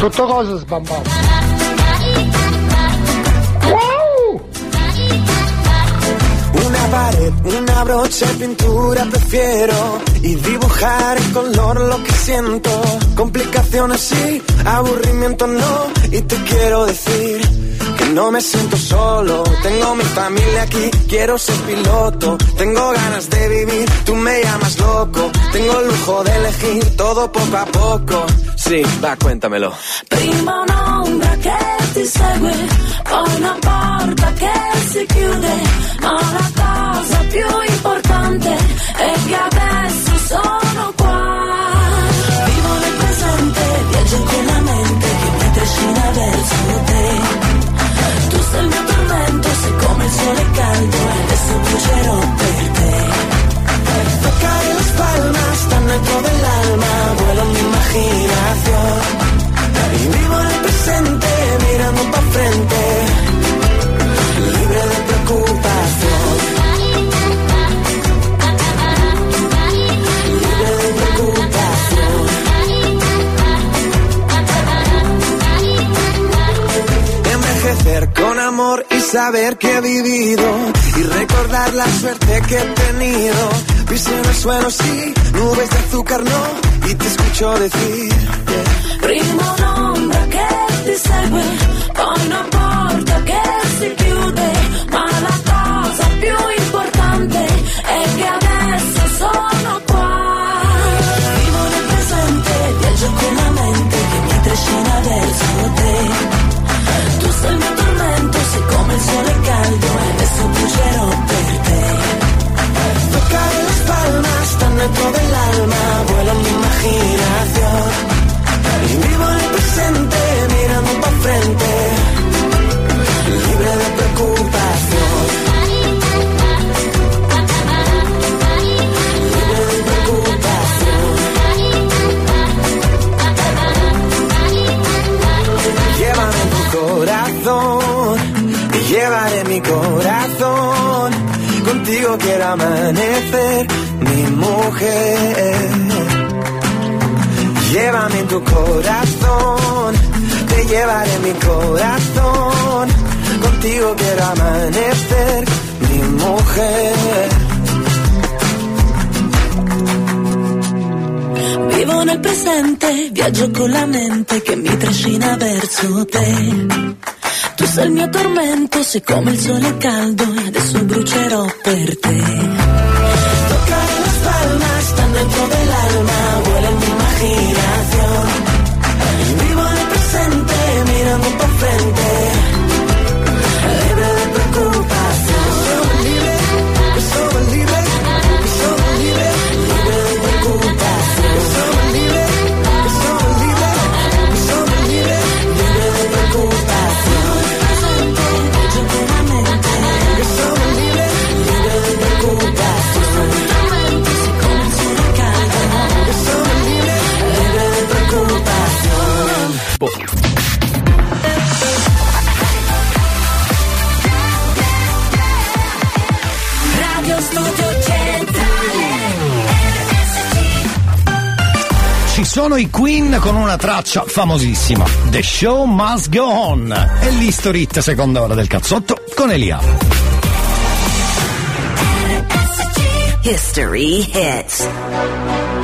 Tutto cosa sbambato. Wow! Una pared, una brocha de pintura prefiero y dibujar en color lo que siento. Complicaciones sí, aburrimiento no y te quiero decir no me siento solo. Tengo mi familia aquí, quiero ser piloto. Tengo ganas de vivir, tú me llamas loco. Tengo el lujo de elegir todo poco a poco. Sí, va, cuéntamelo. Prima un'ombra che ti segue, una porta che si chiude, ma la cosa più importante è che adesso sono qua. Vivo nel presente, viaggio con la mente che mi trascina verso te. Il mio tormento, sei come il sole caldo e adesso brucerò per te. Tocar las palmas tan dentro del alma, vuelo mi imaginación. Y vivo en el presente, mirando pa' frente, libre de preocupación. Y saber que he vivido y recordar la suerte que he tenido. Piso en el suelo, sí, nubes de azúcar no, y te escucho decir. Prima un'ombra che ti segue, poi una porta che si dentro del alma, vuelo en mi imaginación. Y vivo en el presente, mirando pa' frente, libre de preocupación. Libre de preocupación. Llévame tu corazón, y llevaré mi corazón. Contigo quiero amanecer, mujer. Llévame en tu corazón, te llevaré mi corazón. Contigo quiero amanecer, mi mujer. Vivo nel presente, viaggio con la mente che mi trascina verso te. Tu sei il mio tormento, sei come il sole caldo e adesso brucerò per te. Dentro del i Queen con una traccia famosissima, The Show Must Go On, e l'History Hit seconda ora del cazzotto con Elia. History Hits.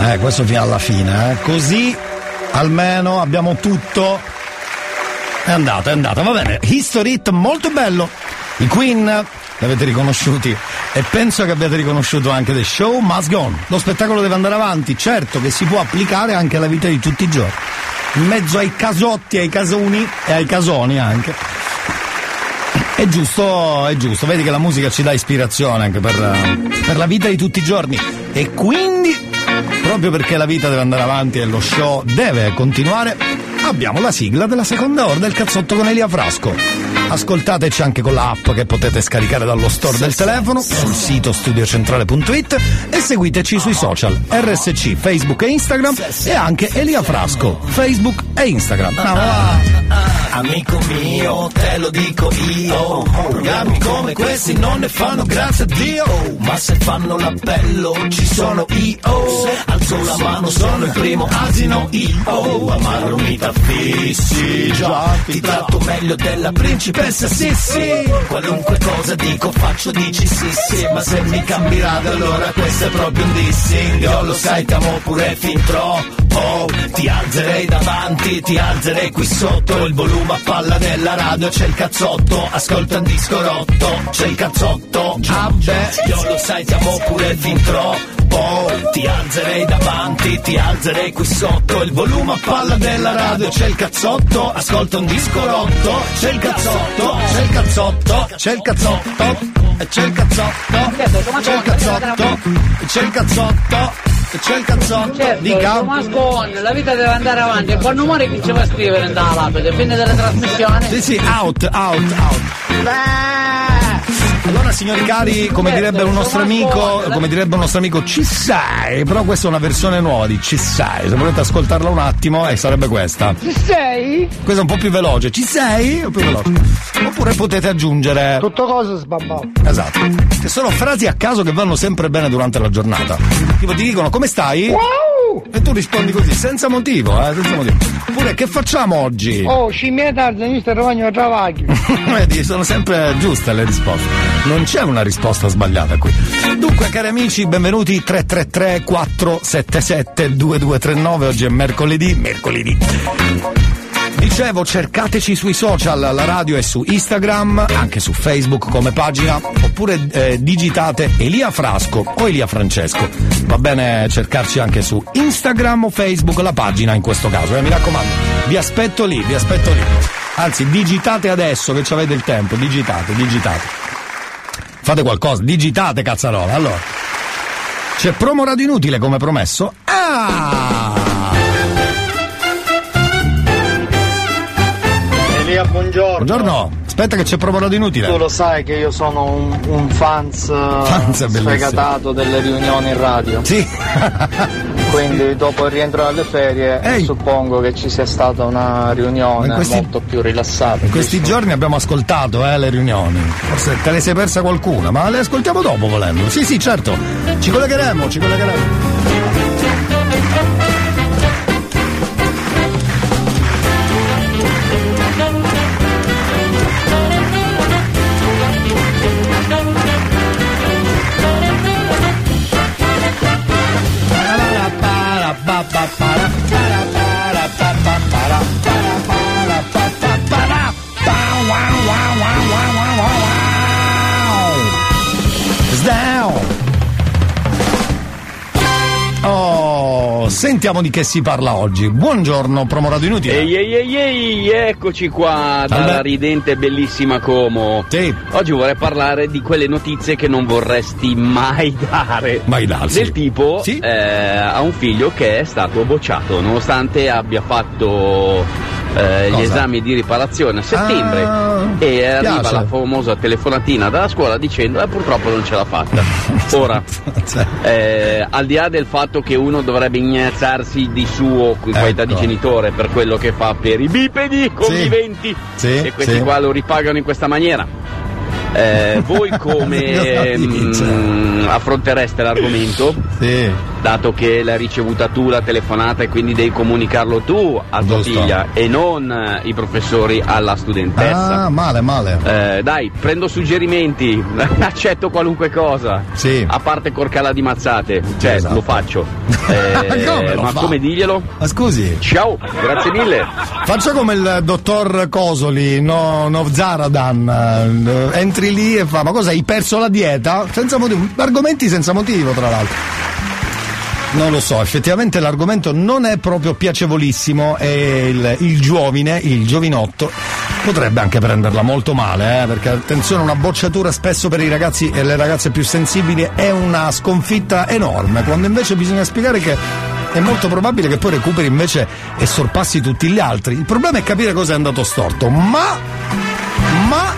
Eh, questo fino alla fine, eh. Così almeno abbiamo tutto. È andata, è andata, va bene. History hit molto bello. I Queen l'avete riconosciuti e penso che abbiate riconosciuto anche The Show Must Gone. Lo spettacolo deve andare avanti, certo che si può applicare anche alla vita di tutti i giorni. In mezzo ai casotti, ai casoni e ai casoni anche. È giusto, è giusto, vedi che la musica ci dà ispirazione anche per, per la vita di tutti i giorni. E quindi Proprio perché la vita deve andare avanti e lo show deve continuare, abbiamo la sigla della seconda ora del cazzotto con Elia Frasco. Ascoltateci anche con l'app che potete scaricare dallo store del telefono, sul sito studiocentrale.it e seguiteci sui social RSC, Facebook e Instagram e anche Elia Frasco, Facebook e Instagram. Ah. Amico mio, te lo dico io Programmi come questi non ne fanno grazie a Dio Ma se fanno l'appello ci sono io Alzo la mano, sono il primo asino io Amarro t'affissi già Ti tratto meglio della principessa Sissi Qualunque cosa dico faccio dici sì sì. Ma se mi cambierate allora questo è proprio un dissing. Io lo sai ti amo pure fin troppo. Ti alzerei davanti, ti alzerei qui sotto. Il volume a palla della radio c'è il cazzotto. Ascolta un disco rotto, c'è il cazzotto. Ah beh, io lo sai ti amo pure fin troppo Ti alzerei davanti, ti alzerei qui sotto Il volume a palla della radio c'è il cazzotto Ascolta un disco rotto, c'è il cazzotto C'è il cazzotto, c'è il cazzotto c'è il cazzotto, c'è il cazzotto, c'è il cazzotto, c'è il cazzotto, Certo. Thomas Cohen, la vita deve andare avanti. E quando muore chi ci va a scrivere nella lapide? Fine della trasmissione? Sì, sì, out, out, out. Allora, signori cari, come direbbe un nostro amico, come direbbe un nostro amico, ci sei, però questa è una versione nuova di ci sei. Se volete ascoltarla un attimo, eh, sarebbe questa. Ci sei? Questa è un po' più veloce. Ci sei? Po' più veloce. Oppure potete aggiungere. Tutto cosa sbabbato. Esatto. Che sono frasi a caso che vanno sempre bene durante la giornata. Tipo ti dicono come stai? E tu rispondi così, senza motivo, eh, senza motivo. Oppure che facciamo oggi? Oh, scimmia tardi, io sto rovagno a travaglio. <laughs> Vedi, sono sempre giuste le risposte. Non c'è una risposta sbagliata qui. Dunque, cari amici, benvenuti 333 477 2239. Oggi è mercoledì, mercoledì. Dicevo, cercateci sui social, la radio è su Instagram, anche su Facebook come pagina, oppure eh, digitate Elia Frasco o Elia Francesco. Va bene cercarci anche su Instagram o Facebook, la pagina in questo caso, eh, mi raccomando. Vi aspetto lì, vi aspetto lì. Anzi, digitate adesso che ci avete il tempo, digitate, digitate. Fate qualcosa, digitate cazzarola. Allora, c'è promo radio inutile come promesso? Ah! Buongiorno. Buongiorno, aspetta che c'è promo radio inutile. Tu lo sai che io sono un, un fans, Fans, eh, bellissimo. sfegatato delle riunioni in radio. Sì. <laughs> Quindi dopo il rientro dalle ferie suppongo che ci sia stata una riunione questi- molto più rilassata. In questi giorni abbiamo ascoltato eh, le riunioni. Forse te le sei persa qualcuna, ma le ascoltiamo dopo volendo. Sì, sì, certo. Ci collegheremo, ci collegheremo. Sentiamo di che si parla oggi. Buongiorno, promo radio inutile. Ehi ehi ehi ehi, eccoci qua dalla Salve. ridente e bellissima Como. Oggi vorrei parlare di quelle notizie che non vorresti mai <laughs> dare. Mai darsi. Del tipo, eh, ha un figlio che è stato bocciato, nonostante abbia fatto eh, gli esami di riparazione a settembre Ah, e arriva piace. la famosa telefonatina dalla scuola dicendo eh, purtroppo non ce l'ha fatta. <laughs> Ora, eh, al di là del fatto che uno dovrebbe ignazzarsi di suo in qualità di Ecco. genitore per quello che fa per i bipedi conviventi Sì, e questi sì. qua lo ripagano in questa maniera. Eh, voi <laughs> come mm, affrontereste l'argomento? Dato che l'hai ricevuta tu la telefonata e quindi devi comunicarlo tu a tua Giusto. figlia e non eh, i professori alla studentessa. Ah, male, male. Eh, dai, prendo suggerimenti, <laughs> accetto qualunque cosa. A parte corcala di mazzate, cioè lo faccio. <laughs> Eh, Come lo ma fa? come diglielo? Ma scusi. Ciao, grazie mille. Faccia come il dottor Cosoli, no, no Zaradan. eh, Entri lì e fa: Ma cosa hai perso la dieta? Senza motivo. Argomenti senza motivo, tra l'altro. Non lo so, effettivamente l'argomento non è proprio piacevolissimo e il, il giovine, il giovinotto, potrebbe anche prenderla molto male, eh, perché attenzione, una bocciatura spesso per i ragazzi e le ragazze più sensibili è una sconfitta enorme, quando invece bisogna spiegare che è molto probabile che poi recuperi invece e sorpassi tutti gli altri. Il problema è capire cosa è andato storto, ma ma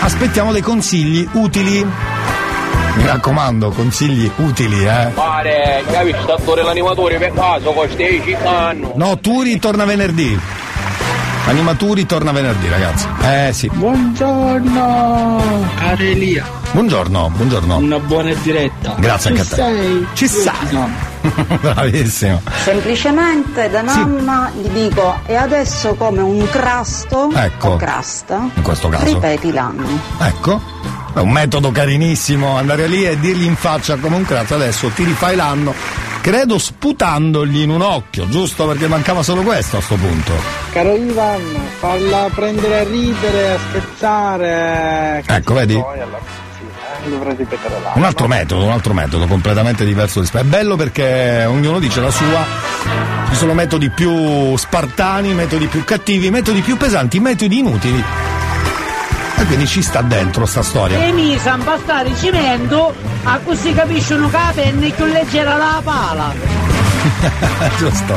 aspettiamo dei consigli utili. Mi raccomando, consigli utili, eh. Pare, capisci, stato l'animatore per caso costa 10 anni. No, Turi torna venerdì. Animaturi torna venerdì, ragazzi. Eh sì. Buongiorno, cara Elia. Buongiorno, buongiorno. Una buona diretta. Grazie Ci anche a te. sei? Ci sei. sono. <laughs> Bravissimo. Semplicemente da mamma gli dico e adesso come un crasto Ecco. o crasta In questo caso. ripeti l'anno. Ecco. È un metodo carinissimo andare lì e dirgli in faccia come un crazzo adesso ti rifai l'anno, credo sputandogli in un occhio, giusto? Perché mancava solo questo a sto punto. Caro Ivan, falla prendere a ridere, a scherzare. Ecco, vedi? Eh. Un altro metodo, un altro metodo completamente diverso rispetto. È bello perché ognuno dice la sua. Ci sono metodi più spartani, metodi più cattivi, metodi più pesanti, metodi inutili. E quindi ci sta dentro sta storia. E mi sa impastare cimento, a così capiscono che la penna è più leggera la pala. <laughs> Giusto.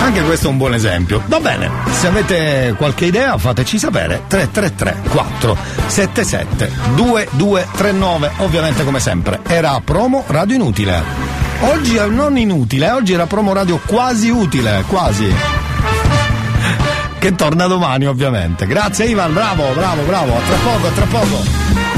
Anche questo è un buon esempio. Va bene, se avete qualche idea fateci sapere. 333 477 2239. Ovviamente come sempre era promo radio inutile. Oggi non inutile, oggi era promo radio quasi utile, quasi. Che torna domani ovviamente. Grazie Ivan, bravo, bravo, bravo. A tra poco, a tra poco.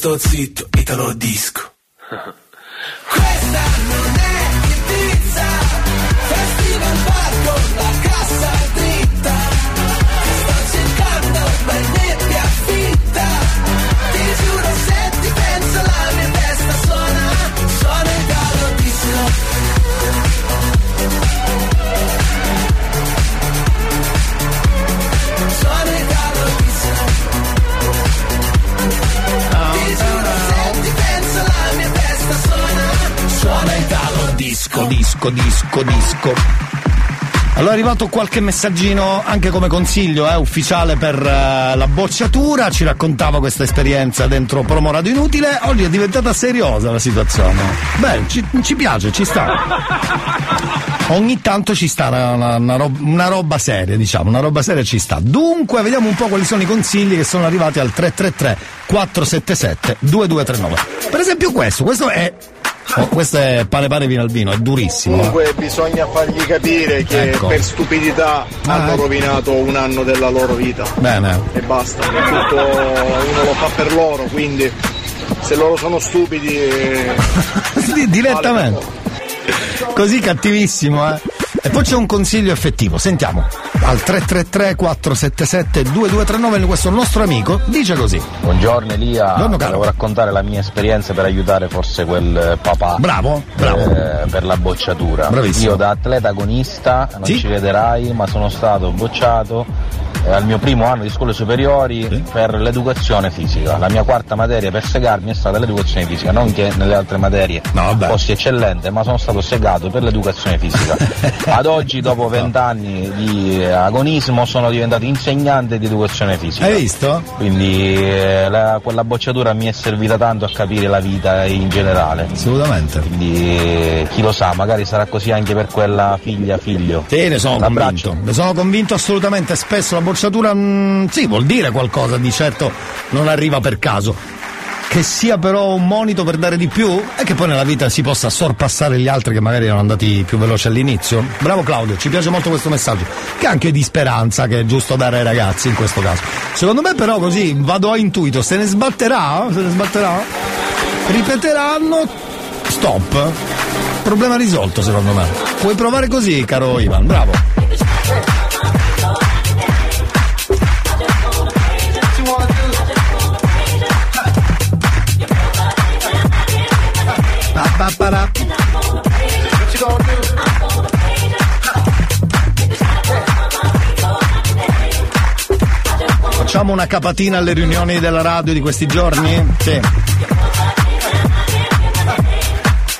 Sai disco, disco. Allora è arrivato qualche messaggino anche come consiglio eh, ufficiale per eh, la bocciatura, ci raccontava questa esperienza dentro Promo Radio Inutile, oggi è diventata seriosa la situazione. Beh, ci, ci piace, ci sta. Ogni tanto ci sta una, una- una rob- una roba seria, diciamo, una roba seria ci sta. Dunque, vediamo un po' quali sono i consigli che sono arrivati al 333 477 2239. Per esempio questo, questo è oh, questo è pane pane vino al vino, è durissimo. Comunque bisogna fargli capire che Ecco. per stupidità hanno ecco. rovinato un anno della loro vita. Bene. E basta, tutto uno lo fa per loro, quindi se loro sono stupidi eh, <laughs> Sì, direttamente. Così cattivissimo, eh. E poi c'è un consiglio effettivo, sentiamo. Al 333 477 2239 questo nostro amico dice così. Buongiorno Elia, Buongiorno, caro. volevo raccontare la mia esperienza per aiutare forse quel papà Bravo, bravo. eh, per la bocciatura. Bravissimo. Io da atleta agonista, non Sì. ci crederai, ma sono stato bocciato eh, al mio primo anno di scuole superiori per l'educazione fisica. La mia quarta materia per segarmi è stata l'educazione fisica, non che nelle altre materie fossi eccellente, ma sono stato segato per l'educazione fisica. <laughs> Ad oggi, dopo vent'anni di eh, agonismo, sono diventato insegnante di educazione fisica. Hai visto? Quindi eh, la- quella bocciatura mi è servita tanto a capire la vita in generale. Assolutamente. Quindi eh, chi lo sa, magari sarà così anche per quella figlia, figlio. Sì, ne sono convinto. Ne sono convinto assolutamente. Spesso la bocciatura, mm, sì, vuol dire qualcosa, di certo non arriva per caso. Che sia però un monito per dare di più e che poi nella vita si possa sorpassare gli altri che magari erano andati più veloci all'inizio. Bravo Claudio, ci piace molto questo messaggio. Che anche di speranza che è giusto dare ai ragazzi in questo caso. Secondo me però così vado a intuito, se ne sbatterà, se ne sbatterà, ripeteranno, stop. Problema risolto secondo me. Puoi provare così, caro Ivan, bravo. Facciamo una capatina alle riunioni della radio di questi giorni? Sì.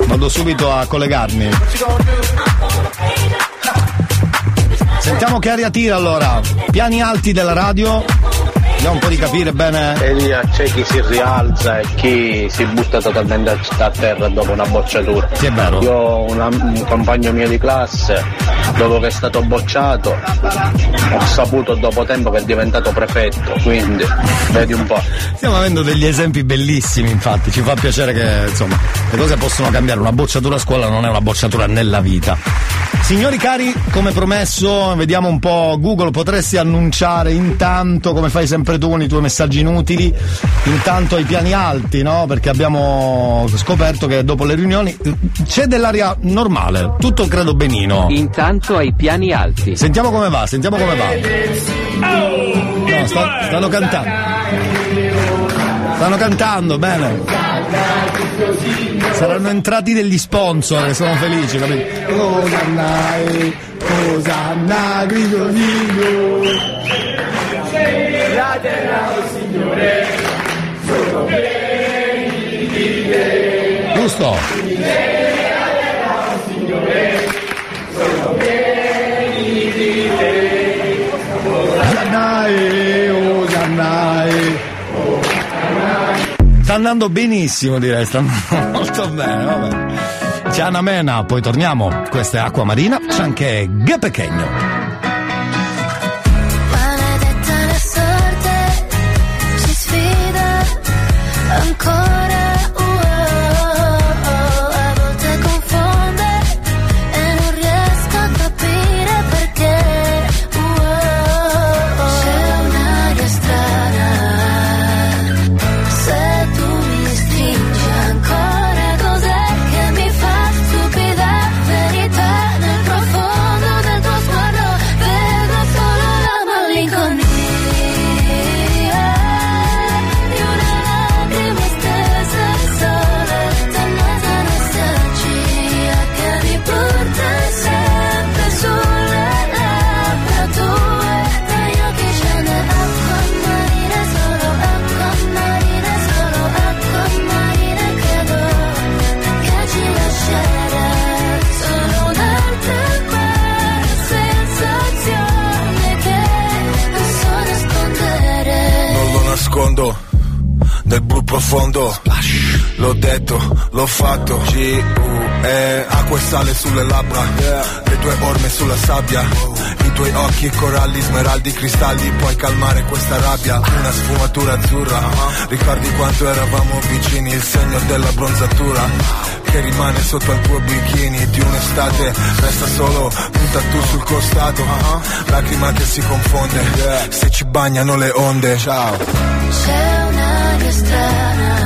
Vado subito a collegarmi. Sentiamo che aria tira allora. Piani alti della radio. Vediamo un po' di capire bene. Elia, c'è chi si rialza e chi si butta totalmente a a terra dopo una bocciatura. Sì, è vero. Io ho una- un compagno mio di classe, dopo che è stato bocciato, ho saputo dopo tempo che è diventato prefetto, quindi vedi un po'. Stiamo avendo degli esempi bellissimi, infatti, ci fa piacere che insomma le cose possono cambiare. Una bocciatura a scuola non è una bocciatura nella vita. Signori cari, come promesso, vediamo un po' Google, potresti annunciare intanto, come fai sempre tu con i tuoi messaggi inutili, intanto ai piani alti, no? Perché abbiamo scoperto che dopo le riunioni c'è dell'aria normale, tutto credo benino. Intanto ai piani alti. Sentiamo come va, sentiamo come va. No, sta- stanno cantando. Stanno cantando, bene. Saranno entrati degli sponsor che sono felici, capito? Osanna, grido oh Signore. Giusto? Andando benissimo direi, sta andando <laughs> molto bene, vabbè. C'è Anna Mena, poi torniamo. Questa è Acqua Marina, c'è anche Ge profondo. L'ho detto, l'ho fatto. G-U-E, acqua e sale sulle labbra. Le tue orme sulla sabbia. I tuoi occhi, coralli, smeraldi, cristalli. Puoi calmare questa rabbia. Una sfumatura azzurra. Ricordi quanto eravamo vicini, il segno della bronzatura. Che rimane sotto al tuo bikini di un'estate. Resta solo un tattoo sul costato. Lacrima che si confonde. Se ci bagnano le onde. Ciao. C'è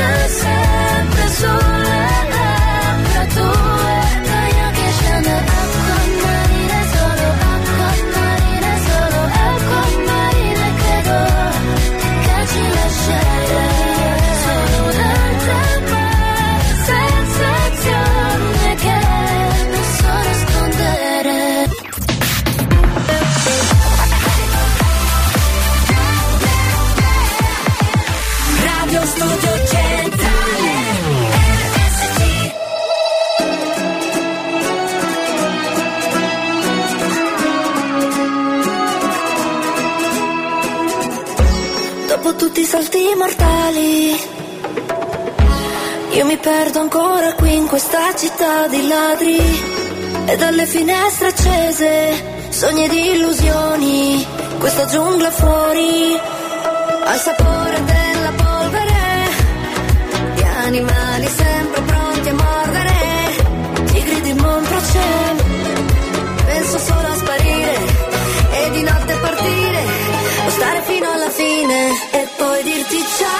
porta sempre mortali. Io mi perdo ancora qui in questa città di ladri. E dalle finestre accese Sogni ed illusioni Questa giungla fuori. Al sapore della polvere Di animali sempre pronti a mordere. Tigri di Montracè Penso solo a sparire E di notte partire O stare fino alla fine E poi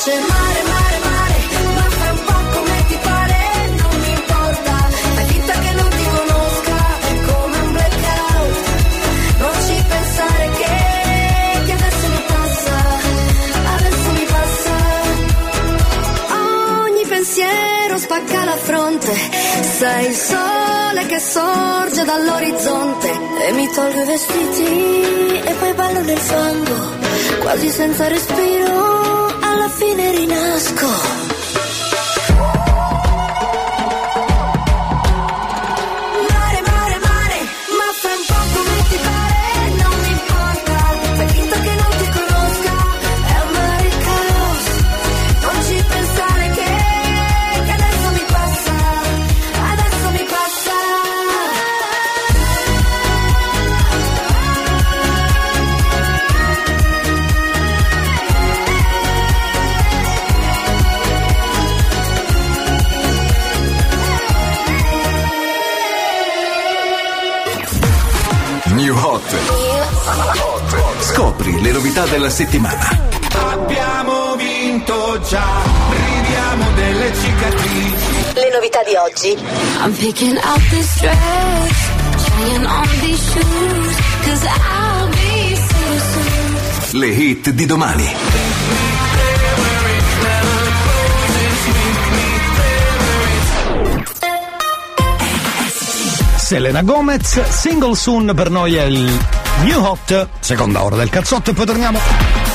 feroce, mare, mare, mare, ma fai un po' come ti pare, non mi importa, fai finta che non ti conosca, è come un blackout, non ci pensare che, che adesso mi passa, adesso mi passa. Ogni pensiero spacca la fronte, sei il sole che sorge dall'orizzonte e mi tolgo i vestiti e poi ballo nel fango, quasi senza respiro, fine rinasco. Novità della settimana. Abbiamo vinto già, ridiamo delle cicatrici. Le novità di oggi. I'm picking out this dress, trying on these shoes, cause I'll be single soon. Le hit di domani. Selena Gomez, single soon per noi è il New Hot, seconda ora del cazzotto e poi torniamo.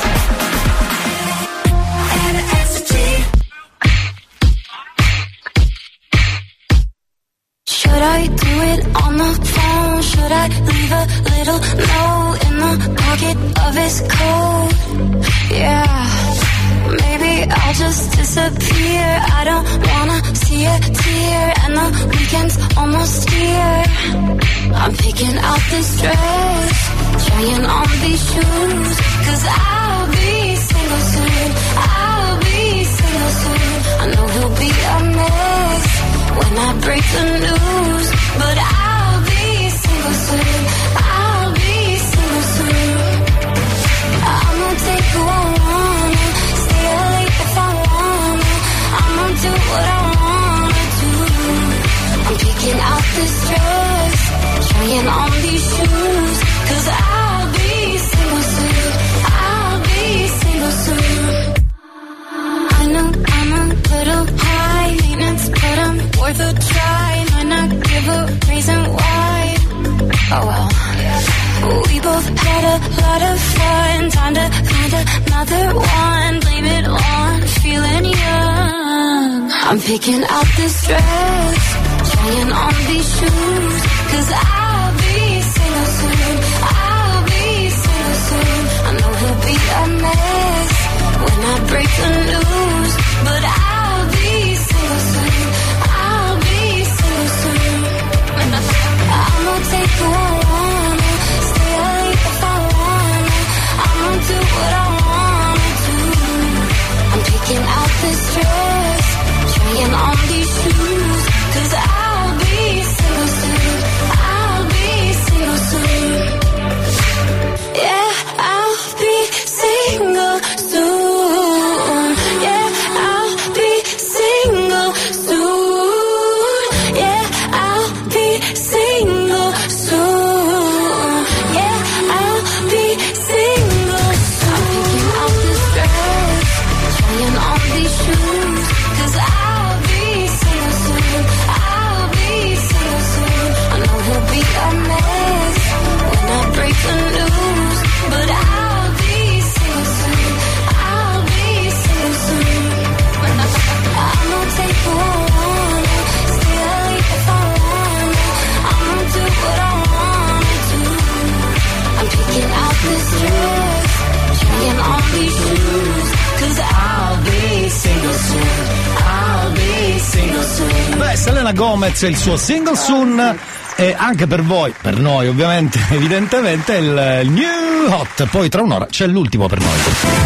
Beh, Selena Gomez e il suo single soon e anche per voi, per noi ovviamente, <laughs> evidentemente, il new hot. Poi tra un'ora c'è l'ultimo per noi.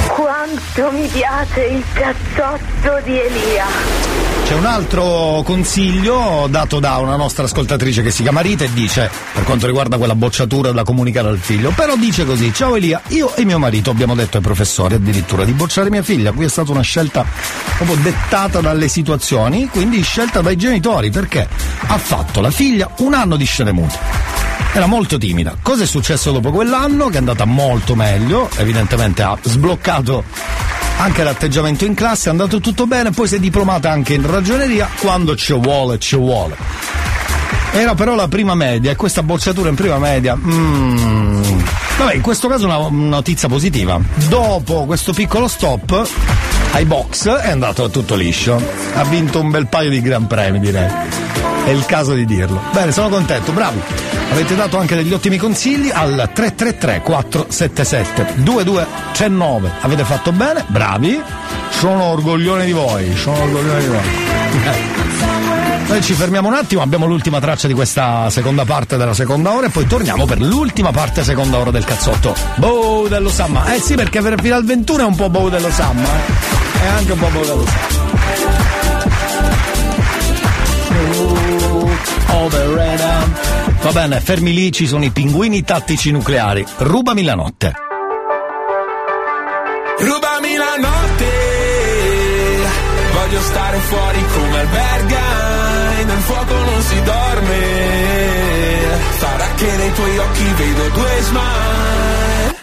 Quanto mi piace il cazzotto di Elia. C'è un altro consiglio dato da una nostra ascoltatrice che si chiama Rita e dice, per quanto riguarda quella bocciatura da comunicare al figlio, però dice così, ciao Elia, io e mio marito abbiamo detto ai professori addirittura di bocciare mia figlia, qui è stata una scelta proprio dettata dalle situazioni, quindi scelta dai genitori, perché ha fatto la figlia un anno di scene mute. Era molto timida. Cosa è successo dopo quell'anno? Che è andata molto meglio, evidentemente ha sbloccato anche l'atteggiamento in classe, è andato tutto bene, poi si è diplomata anche in ragioneria quando ci vuole, ci vuole. Era però la prima media e questa bocciatura in prima media. mm, Vabbè, in questo caso una notizia positiva. Dopo questo piccolo stop ai box è andato tutto liscio. Ha vinto un bel paio di gran premi, direi. È il caso di dirlo. Bene, sono contento, bravi. Avete dato anche degli ottimi consigli al 333 477 2239. Avete fatto bene, bravi. Sono orgoglione di voi, sono orgoglione di voi. <laughs> Noi ci fermiamo un attimo, abbiamo l'ultima traccia di questa seconda parte della seconda ora e poi torniamo per l'ultima parte seconda ora del cazzotto. Bow dello Samma. Eh sì, perché per fino al 21 è un po' Bow dello Samma, eh. È anche un po' Bow dello Samma. Overrated. Va bene, fermi lì, ci sono i pinguini tattici nucleari. Rubami la notte. Rubami la notte, voglio stare fuori come albergai, nel fuoco non si dorme. Sarà che nei tuoi occhi vedo due smile.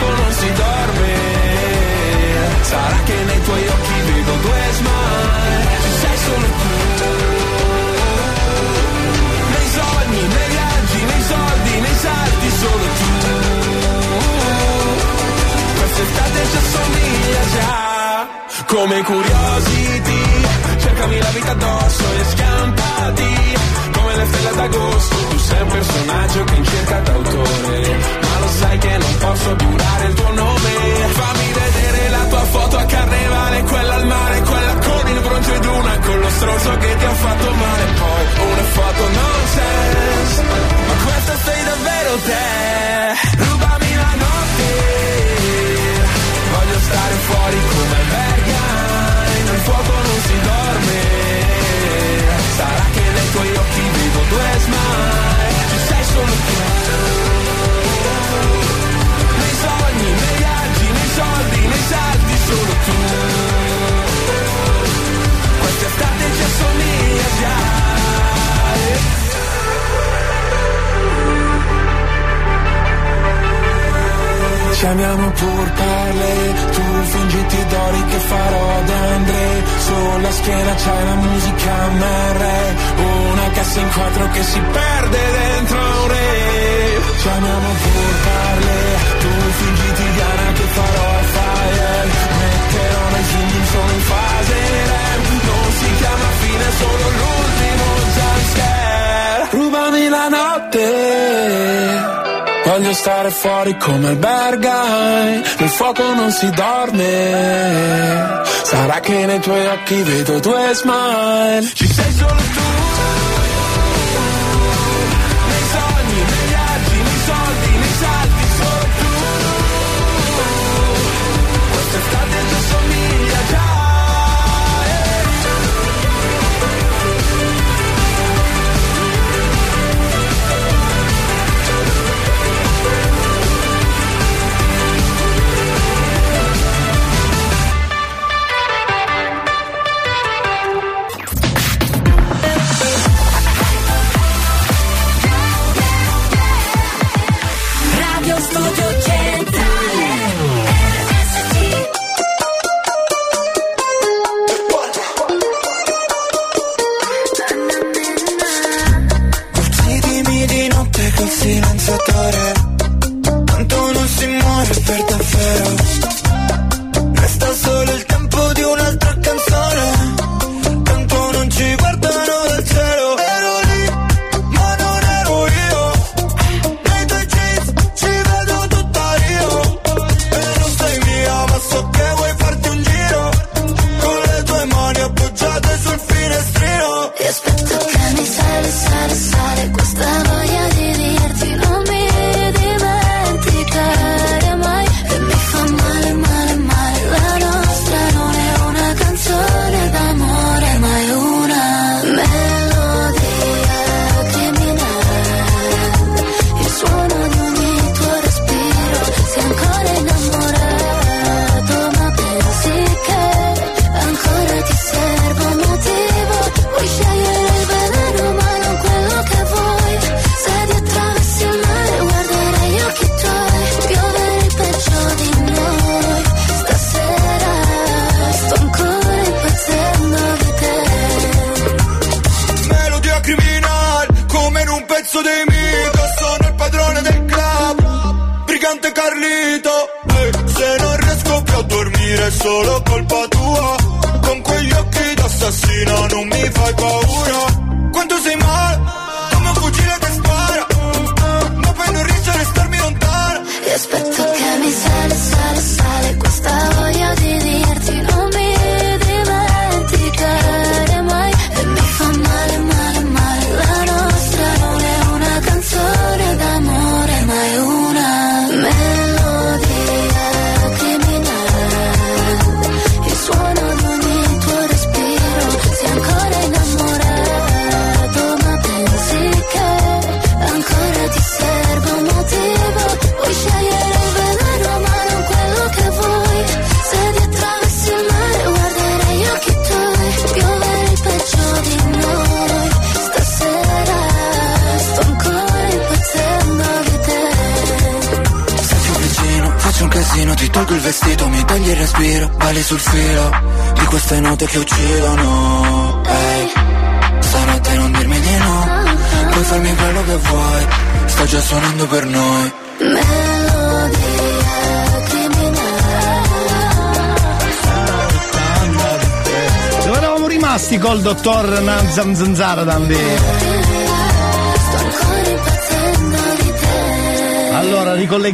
fuoco non si dorme. Sarà che nei tuoi occhi vedo due smile. Ci sei solo tu. Nei sogni, nei viaggi, nei soldi, nei salti Solo tu. Quest'estate ci assomiglia già. Come curiosity Cercami la vita addosso e scampati. Come le stelle d'agosto Tu sei un personaggio che in cerca d'autore sai che non posso giurare il tuo nome. Fammi vedere la tua foto a carnevale Quella al mare, quella con il bronzo ed una Con lo stronzo che ti ha fatto male. Poi una foto nonsense Ma questa sei davvero te. Rubami la notte Voglio stare fuori come albergai Nel fuoco non si dorme. Sarà che nei tuoi occhi vedo due smile Ci sei solo tu Ci amiamo pur parle, tu fingiti d'ori che farò d'Andre Sulla schiena c'hai la musica MR Una cassa in quattro che si perde dentro un re. Ci amiamo pur parle, tu fingiti Diana che farò fire solo l'ultimo jumpscare. Rubami la notte. Voglio stare fuori come albergai Nel fuoco non si dorme. Sarà che nei tuoi occhi vedo due smile. Ci sei solo tu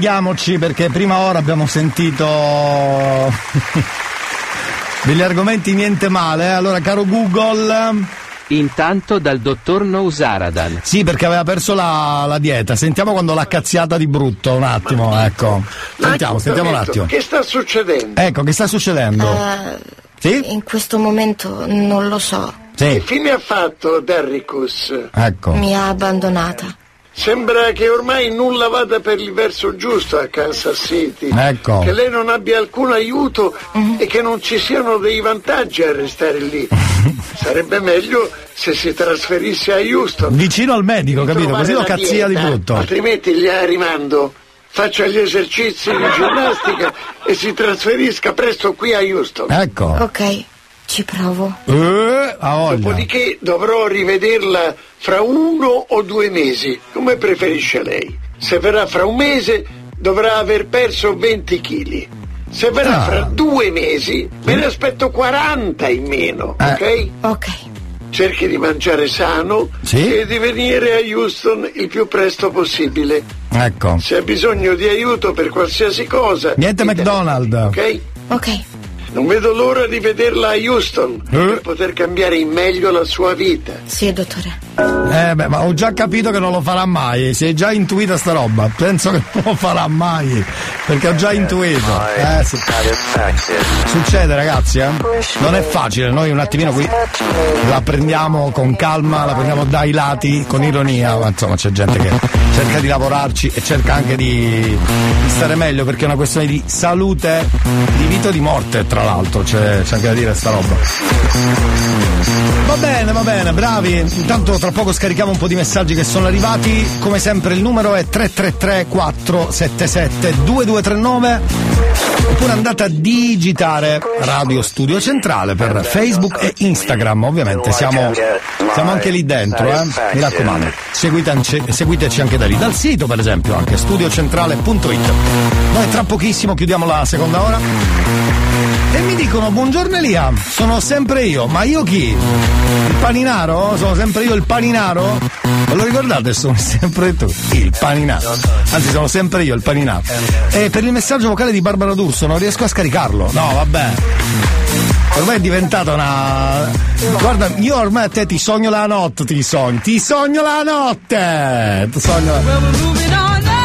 Allora ricolleghiamoci perché prima ora abbiamo sentito <laughs> degli argomenti niente male. eh. Allora, caro Google. Intanto dal dottor Nousaradan. Sì, perché aveva perso la, la dieta. Sentiamo quando l'ha cazziata di brutto, un attimo, ecco. Sentiamo, sentiamo un attimo. Che sta succedendo? Ecco, che sta succedendo? Eh, Sì? In questo momento non lo so. Che fine ha fatto Darricus? Ecco. Mi ha abbandonata. Sembra che ormai nulla vada per il verso giusto a Kansas City. Ecco. Che lei non abbia alcun aiuto e che non ci siano dei vantaggi a restare lì. <laughs> Sarebbe meglio se si trasferisse a Houston. Vicino al medico, capito? Così lo cazzia di dieta, brutto. Altrimenti gli rimando. Faccia gli esercizi di ginnastica e si trasferisca presto qui a Houston. Ecco. Ok, ci provo. Eh, a voglia. Dopodiché dovrò rivederla fra uno o due mesi, come preferisce lei. Se verrà fra un mese dovrà aver perso 20 kg. Se verrà Ah. fra due mesi me ne aspetto 40 in meno, Eh. ok? Ok. Cerchi di mangiare sano e di venire a Houston il più presto possibile. Ecco. Se ha bisogno di aiuto per qualsiasi cosa, Niente McDonald's. ok? Ok. Non vedo l'ora di vederla a Houston Eh? per poter cambiare in meglio la sua vita. Sì, dottore. Eh beh, ma ho già capito che non lo farà mai, si è già intuita sta roba, penso che non lo farà mai, perché ho già intuito. Eh, sì. Succede ragazzi, eh? Non è facile, noi un attimino qui la prendiamo con calma, la prendiamo dai lati, con ironia, ma insomma c'è gente che cerca di lavorarci e cerca anche di, di stare meglio perché è una questione di salute, di vita o di morte tra l'altro, c'è, c'è anche da dire sta roba. Va bene, va bene, bravi. Intanto tra poco scarichiamo un po' di messaggi che sono arrivati. Come sempre il numero è 333 477 2239 oppure andate a digitare Radio Studio Centrale per Facebook e Instagram. Ovviamente siamo, siamo anche lì dentro, eh? mi raccomando. Seguite- seguiteci anche da lì, dal sito per esempio, anche studiocentrale.it. Noi tra pochissimo chiudiamo la seconda ora. E mi dicono, buongiorno Elia, sono sempre io, ma io chi? Paninaro? Sono sempre io il paninaro? Ve lo ricordate? Sono <laughs> sempre tu, il paninaro. Anzi, sono sempre io il paninaro. E per il messaggio vocale di Barbara D'Urso non riesco a scaricarlo. No, vabbè. Ormai è diventata una. Guarda, io ormai a te ti sogno la notte, ti sogno. Ti sogno la notte! Ti sogno la Well,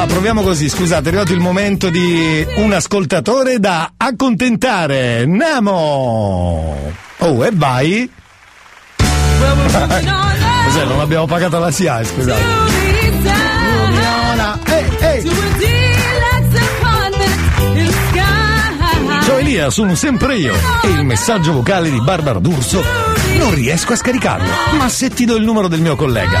Allora, proviamo così, scusate, è arrivato il momento di un ascoltatore da accontentare. Namo! Oh, e vai! <laughs> Cos'è, non abbiamo pagato la SIAE, scusate. Ehi, the sky. Ciao Elia, sono sempre io e il messaggio vocale di Barbara D'Urso non riesco a scaricarlo. Ma se ti do il numero del mio collega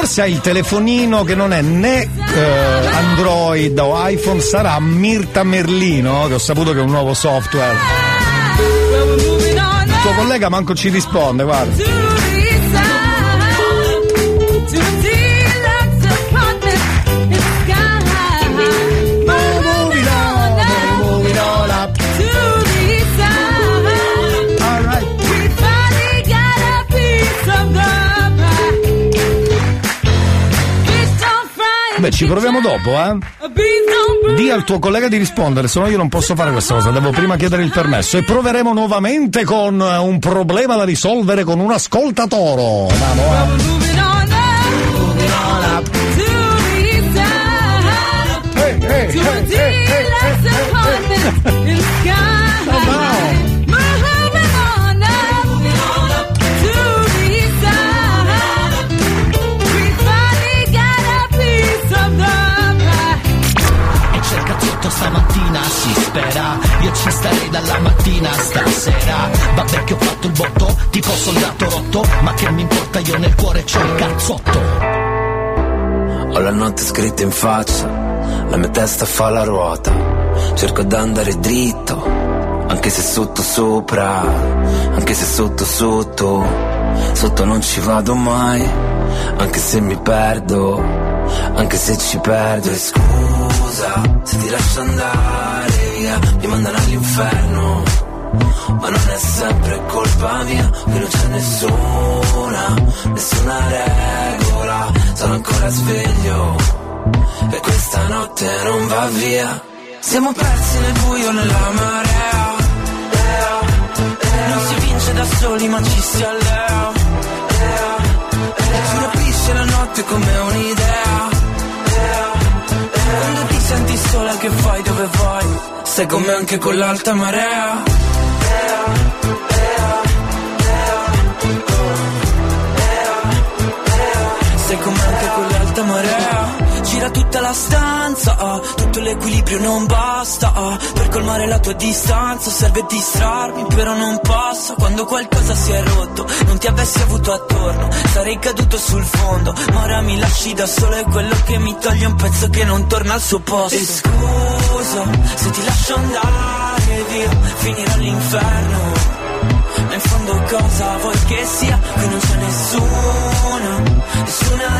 forse hai il telefonino che non è né eh, Android o iPhone, sarà Mirta Merlino, che ho saputo che è un nuovo software. Il tuo collega manco ci risponde, guarda. Beh, ci proviamo dopo, eh? Di al tuo collega di rispondere, se no io non posso fare questa cosa, devo prima chiedere il permesso. E proveremo nuovamente con eh, un problema da risolvere con un ascoltatoro. Vamo, eh. E Io ci starei dalla mattina stasera Vabbè che ho fatto il botto, tipo soldato rotto Ma che mi importa, io nel cuore c'ho il cazzotto Ho la notte scritta in faccia, la mia testa fa la ruota. Cerco d'andare dritto, anche se sotto sopra, anche se sotto sotto. Sotto non ci vado mai, anche se mi perdo, anche se ci perdo. E scusa se ti lascio andare via, mi mandano all'inferno. Ma non è sempre colpa mia, che non c'è nessuna, nessuna regola. Sono ancora sveglio e questa notte non va via. Siamo persi nel buio, nella marea. Non si vince da soli, ma ci si allea. Ci rapisce la notte come un'idea. Quando ti senti sola, che fai, dove vai? Sei con me anche con l'alta marea. Sei come anche con l'alta marea Tutta la stanza ah, Tutto l'equilibrio non basta ah, Per colmare la tua distanza Serve distrarmi però non posso. Quando qualcosa si è rotto Non ti avessi avuto attorno Sarei caduto sul fondo. Ma ora mi lasci da solo È quello che mi toglie un pezzo che non torna al suo posto. E scusa se ti lascio andare via Finirò all'inferno ma in fondo cosa vuoi che sia? Qui non c'è nessuna, nessuna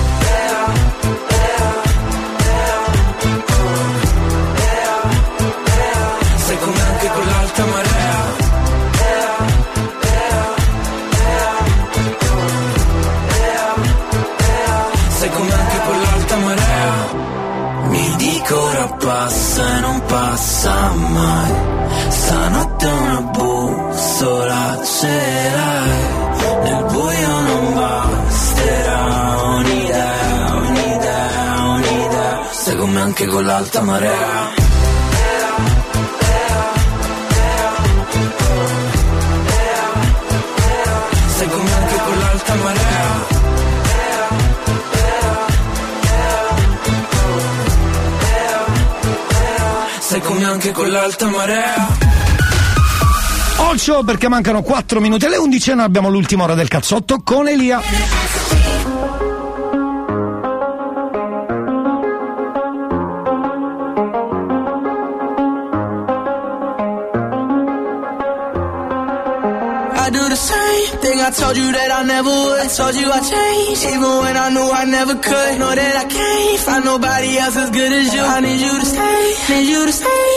l'alta marea come anche con l'alta marea. Mi dico ora passa e non passa mai. Stanotte una bussola ce l'hai Nel buio non basterà un'idea, un'idea, un'idea. Sei come anche con l'alta marea anche con l'alta marea Occhio perché mancano 4 minuti alle 11 e noi abbiamo l'ultima ora del cazzotto con Elia. I do the same thing I told you that I never would. I told you I changed, even when I knew I never could. Know that I can't find nobody else as good as you. I need you to stay, need you to stay.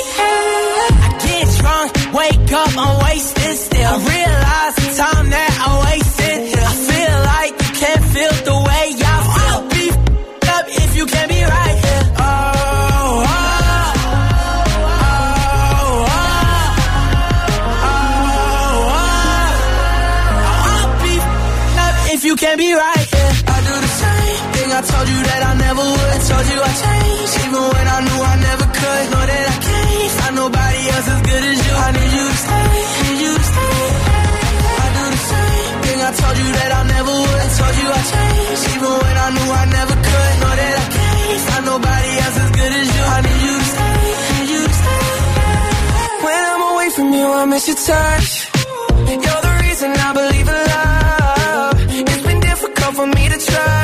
Wake up, I'm wasted still. I realize the time that I wasted. I feel like you can't feel the way I feel. I'll be up if you can't be right here. Oh, oh, oh, oh, up if you can't be right here. I do the same thing I told you that I never would. Told you I changed, even when I knew I never could. I need you to stay, need you to stay. I do the same thing I told you that I never would. Told you I changed, even when I knew I never could. Know that I can't find nobody else as good as you. I need you to stay, need you to stay. When I'm away from you, I miss your touch. You're the reason I believe in love. It's been difficult for me to trust.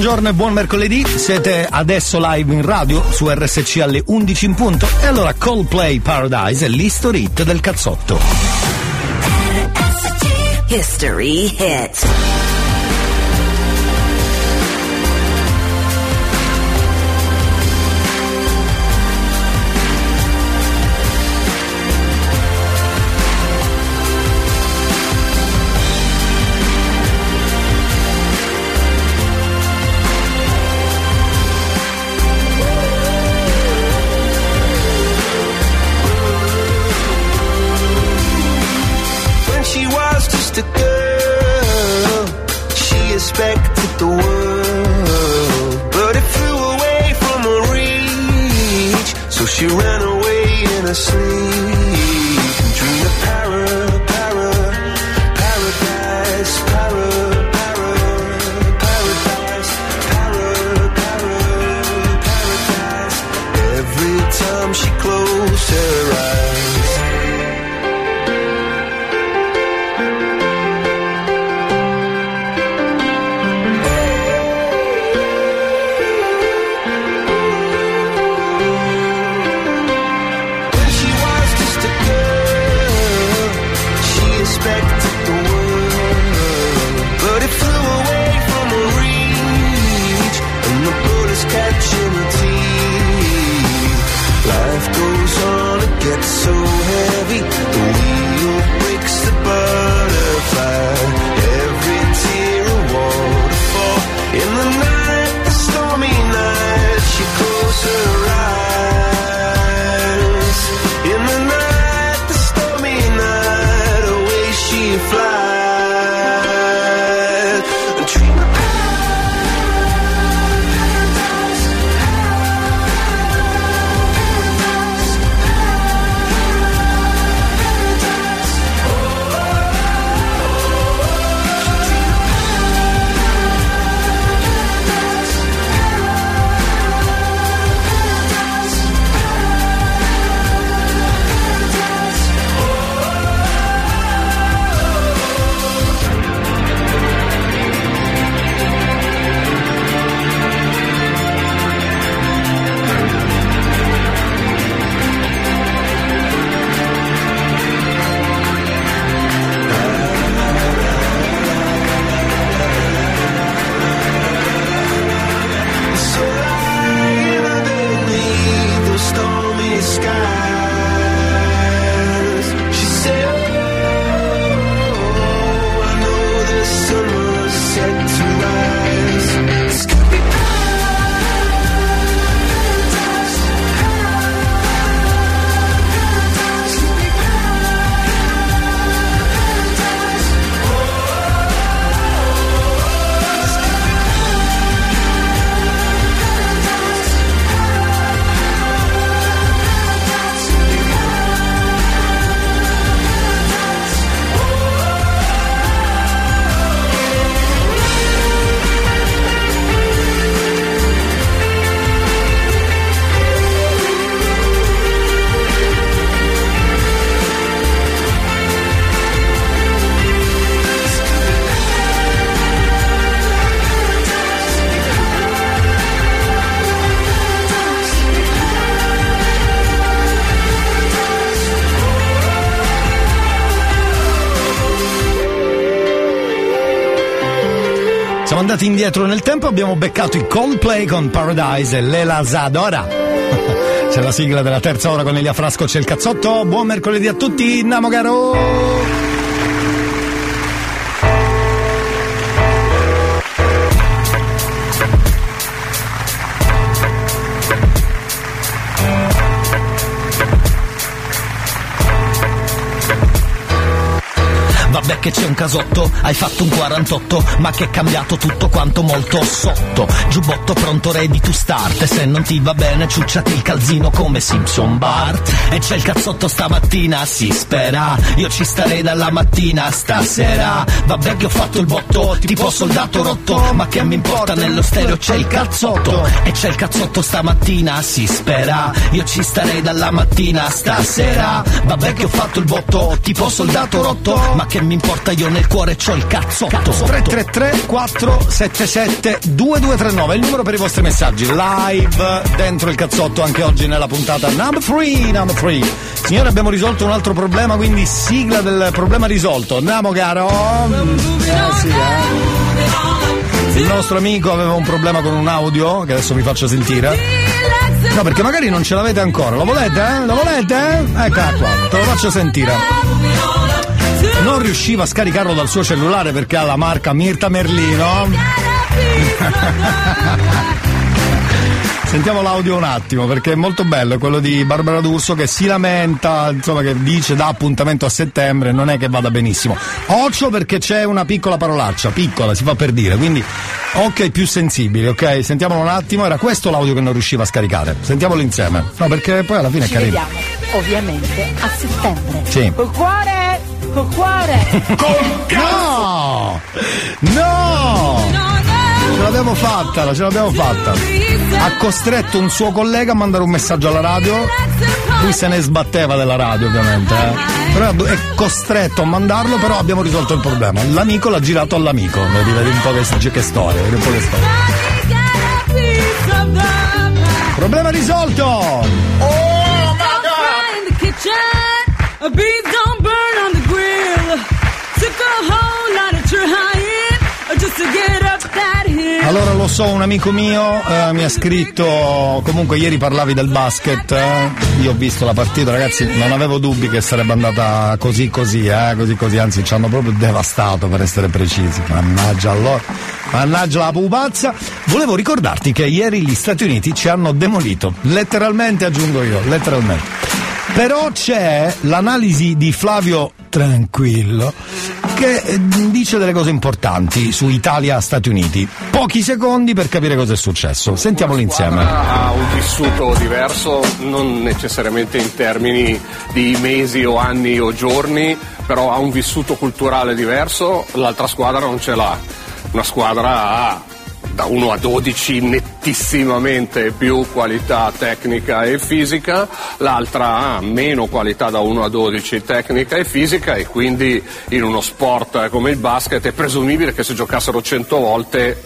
Buongiorno e buon mercoledì, siete adesso live in radio su RSC alle 11 in punto e allora Coldplay Paradise è l'history hit del cazzotto. History hit. She closed her eyes. Andati indietro nel tempo, abbiamo beccato i Coldplay con Paradise e Lela Zadora. <laughs> C'è la sigla della terza ora con Elia Frasco, c'è il cazzotto. Buon mercoledì a tutti, Namogaro! Che c'è un casotto, hai fatto un 48, ma che è cambiato tutto quanto molto sotto. Giubbotto pronto ready to start, e se non ti va bene ciucciati il calzino come Simpson Bart. E c'è il cazzotto stamattina, si spera, io ci starei dalla mattina stasera. Vabbè che ho fatto il botto, tipo soldato rotto, ma che mi importa nello stereo c'è il cazzotto. E c'è il cazzotto stamattina, si spera, io ci starei dalla mattina stasera. Vabbè che ho fatto il botto, tipo soldato rotto, ma che mi importa io nel cuore c'ho il cazzotto. 333 477 2239 il numero per i vostri messaggi live dentro il cazzotto anche oggi nella puntata number 3 number 3 signore abbiamo risolto un altro problema quindi sigla del problema risolto andiamo caro eh sì eh il nostro amico aveva un problema con un audio che adesso vi faccio sentire no perché magari non ce l'avete ancora lo volete? eh? lo volete? eccola qua te lo faccio sentire non riusciva a scaricarlo dal suo cellulare perché ha la marca Mirta Merlino. Sentiamo l'audio un attimo perché è molto bello, è quello di Barbara D'Urso che si lamenta, insomma che dice da appuntamento a settembre, non è che vada benissimo. Occhio perché c'è una piccola parolaccia, piccola, si fa per dire, quindi occhio ai più sensibili, ok? Sentiamolo un attimo, era questo l'audio che non riusciva a scaricare. Sentiamolo insieme. No, perché poi alla fine Ci è carino. vediamo ovviamente a settembre. Sì. Col cuore, col cuore. No! No! Ce l'abbiamo fatta, ce l'abbiamo fatta. Ha costretto un suo collega a mandare un messaggio alla radio. Lui se ne sbatteva della radio, ovviamente. eh. Però è costretto a mandarlo, però abbiamo risolto il problema. L'amico l'ha girato all'amico. Vedi, vedi un po' che, che storia, vedi un po' che storia. Problema risolto! Oh in the Allora lo so, un amico mio eh, mi ha scritto, comunque ieri parlavi del basket, eh, io ho visto la partita, ragazzi, non avevo dubbi che sarebbe andata così così, eh, così così, anzi ci hanno proprio devastato per essere precisi, mannaggia allora, mannaggia la pupazza. Volevo ricordarti che ieri gli Stati Uniti ci hanno demolito, letteralmente aggiungo io, letteralmente. Però c'è l'analisi di Flavio Tranquillo che eh, dice delle cose importanti su Italia-Stati Uniti. Pochi secondi per capire cosa è successo. Sentiamolo insieme. ha un vissuto diverso, non necessariamente in termini di mesi o anni o giorni, però ha un vissuto culturale diverso, l'altra squadra non ce l'ha. Una squadra ha da 1 a 12 nettissimamente più qualità tecnica e fisica, l'altra ha meno qualità da 1 a 12 tecnica e fisica e quindi in uno sport come il basket è presumibile che se giocassero 100 volte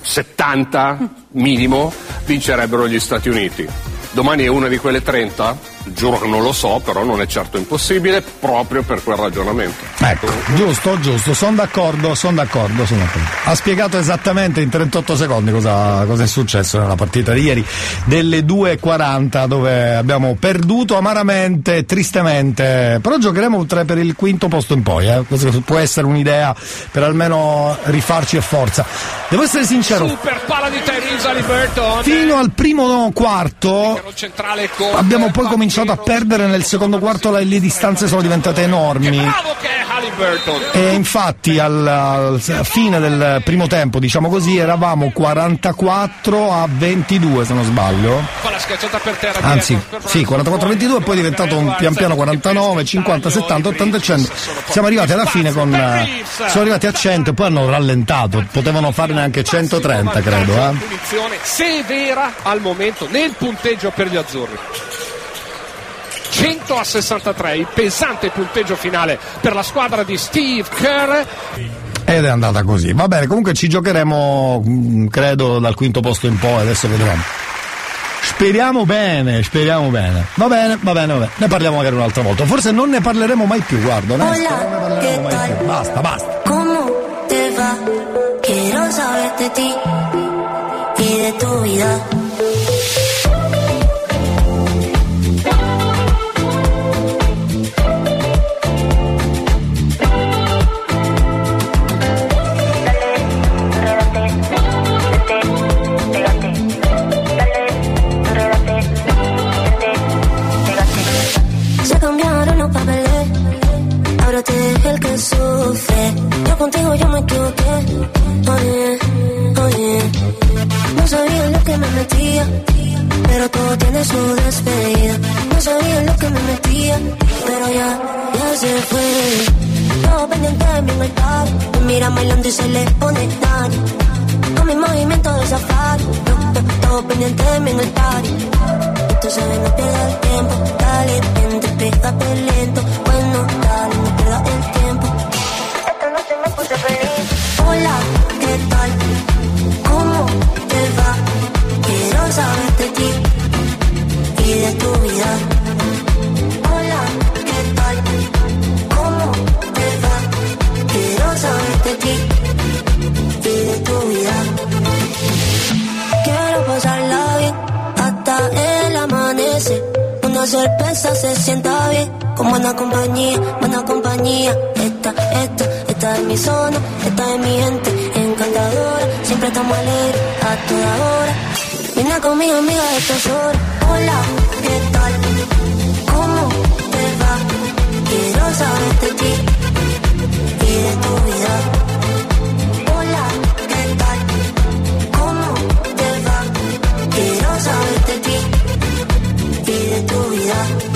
70 minimo vincerebbero gli Stati Uniti. Domani è una di quelle 30? Giuro che non lo so, però non è certo impossibile proprio per quel ragionamento. Ecco, giusto, giusto, sono d'accordo, sono d'accordo, sono d'accordo. Ha spiegato esattamente in 38 secondi cosa, cosa è successo nella partita di ieri delle 2.40 dove abbiamo perduto amaramente, tristemente, però giocheremo tre per il quinto posto in poi, eh. Questa può essere un'idea per almeno rifarci a forza. Devo essere sincero, Super palla di Tyrese Halliburton. fino al primo quarto abbiamo poi cominciato a perdere nel secondo quarto le, le distanze sono diventate enormi. E infatti al, al- a fine del primo tempo, diciamo così, eravamo 44 a 22 se non sbaglio. Anzi, sì, 44 a 22 e poi è diventato un pian piano 49, 50, 70, 80 e 100. Siamo arrivati alla fine con eh, sono arrivati a 100 e poi hanno rallentato, potevano farne anche 130 credo, eh. punizione severa al momento nel punteggio per gli azzurri. 100 a 63, il pesante punteggio finale per la squadra di Steve Kerr. Ed è andata così. Va bene, comunque ci giocheremo, mm, credo, dal quinto posto in poi, adesso vedremo. Speriamo bene, speriamo bene. Va bene, va bene, va bene. Ne parliamo magari un'altra volta. Forse non ne parleremo mai più, guarda. onesto, non ne parleremo mai più. Basta, basta. ¿Cómo te va? Quiero saber de ti y de tu vida. Que sufre. Yo contigo yo me equivoqué. Oye, oye. No sabía lo que me metía, pero todo tiene su despedida. No sabía lo que me metía, pero ya, ya se fue. Todo pendiente de el bar. Me mira bailando y se le pone daño. A mi movimiento de safari. Todo pendiente de mí en se ve, no pierda el tiempo. Dale, vente, pégate lento. Bueno, dale, no pierda el tiempo. Esta noche me puse feliz. Hola, ¿qué tal? ¿Cómo te va? Quiero saber de ti Sorpresa se sienta bien, con buena compañía, buena compañía. Esta, esta, esta es mi zona, esta es mi gente encantadora. Siempre estamos alegres a toda hora. Vine conmigo, amiga, de horas. Hola, ¿qué tal? ¿Cómo te va? Quiero saber de ti y de tu vida. De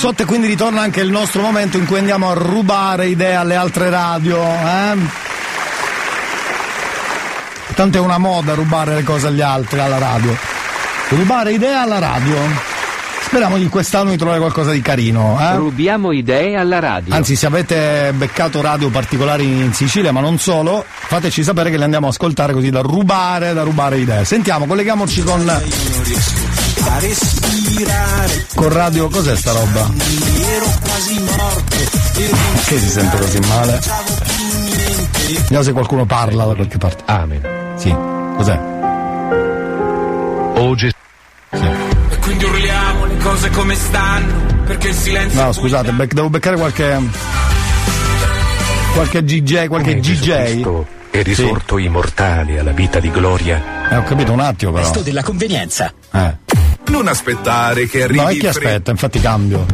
e quindi ritorna anche il nostro momento in cui andiamo a rubare idee alle altre radio. Eh? Tanto è una moda rubare le cose agli altri alla radio. Rubare idee alla radio. Speriamo che quest'anno di trovare qualcosa di carino. Eh? Rubiamo idee alla radio. Anzi, se avete beccato radio particolari in Sicilia, ma non solo, fateci sapere che le andiamo a ascoltare così da rubare, da rubare idee. Sentiamo, colleghiamoci con. Con radio, cos'è sta roba? Che si sente così male? Vediamo se qualcuno parla da qualche parte. Amen. Sì, cos'è? Oggi. E quindi urliamo le cose come stanno, perché il silenzio No, scusate, bec- devo beccare qualche. qualche DJ, qualche DJ. è risorto immortale alla vita di gloria. Eh, ho capito un attimo però. Questo della convenienza. Non aspettare che arrivi No, e chi fre- aspetta? Infatti cambio.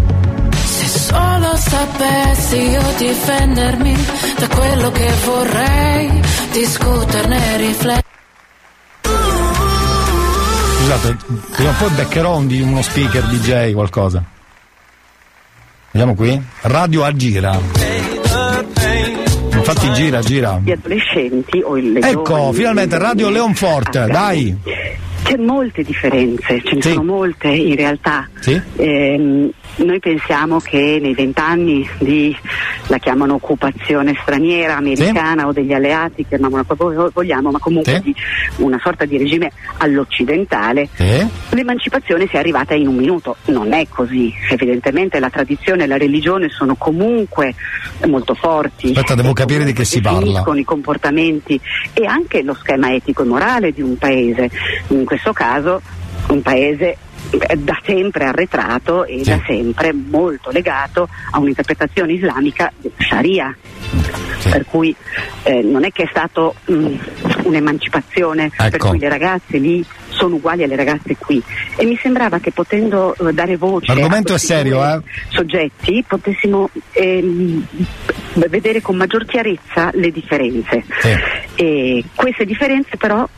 Se solo sapessi io difendermi da quello che vorrei, discuterne, riflettere. Scusate, prima o poi beccherò un di- uno speaker DJ, qualcosa. Vediamo qui. Radio a gira. Infatti gira, gira. Gli adolescenti o il Ecco, giovani- finalmente Radio Leonforte, Ah, dai. C'è molte differenze, ce ne Sì. sono molte in realtà. Sì? Ehm, noi pensiamo che nei vent'anni di, la chiamano occupazione straniera, americana o degli alleati, chiamiamola come vogliamo, ma comunque Sì. di una sorta di regime all'occidentale, Sì? l'emancipazione sia arrivata in un minuto. Non è così. Evidentemente la tradizione e la religione sono comunque molto forti. Aspetta, devo capire di che si parla. Definiscono i comportamenti e anche lo schema etico e morale di un paese. In questo caso un paese eh, da sempre arretrato e da sempre molto legato a un'interpretazione islamica del Sharia. Per cui eh, non è che è stato mh, un'emancipazione per Ecco. cui le ragazze lì sono uguali alle ragazze qui. E mi sembrava che potendo eh, dare voce a serio, eh? soggetti potessimo ehm, vedere con maggior chiarezza le differenze. E queste differenze però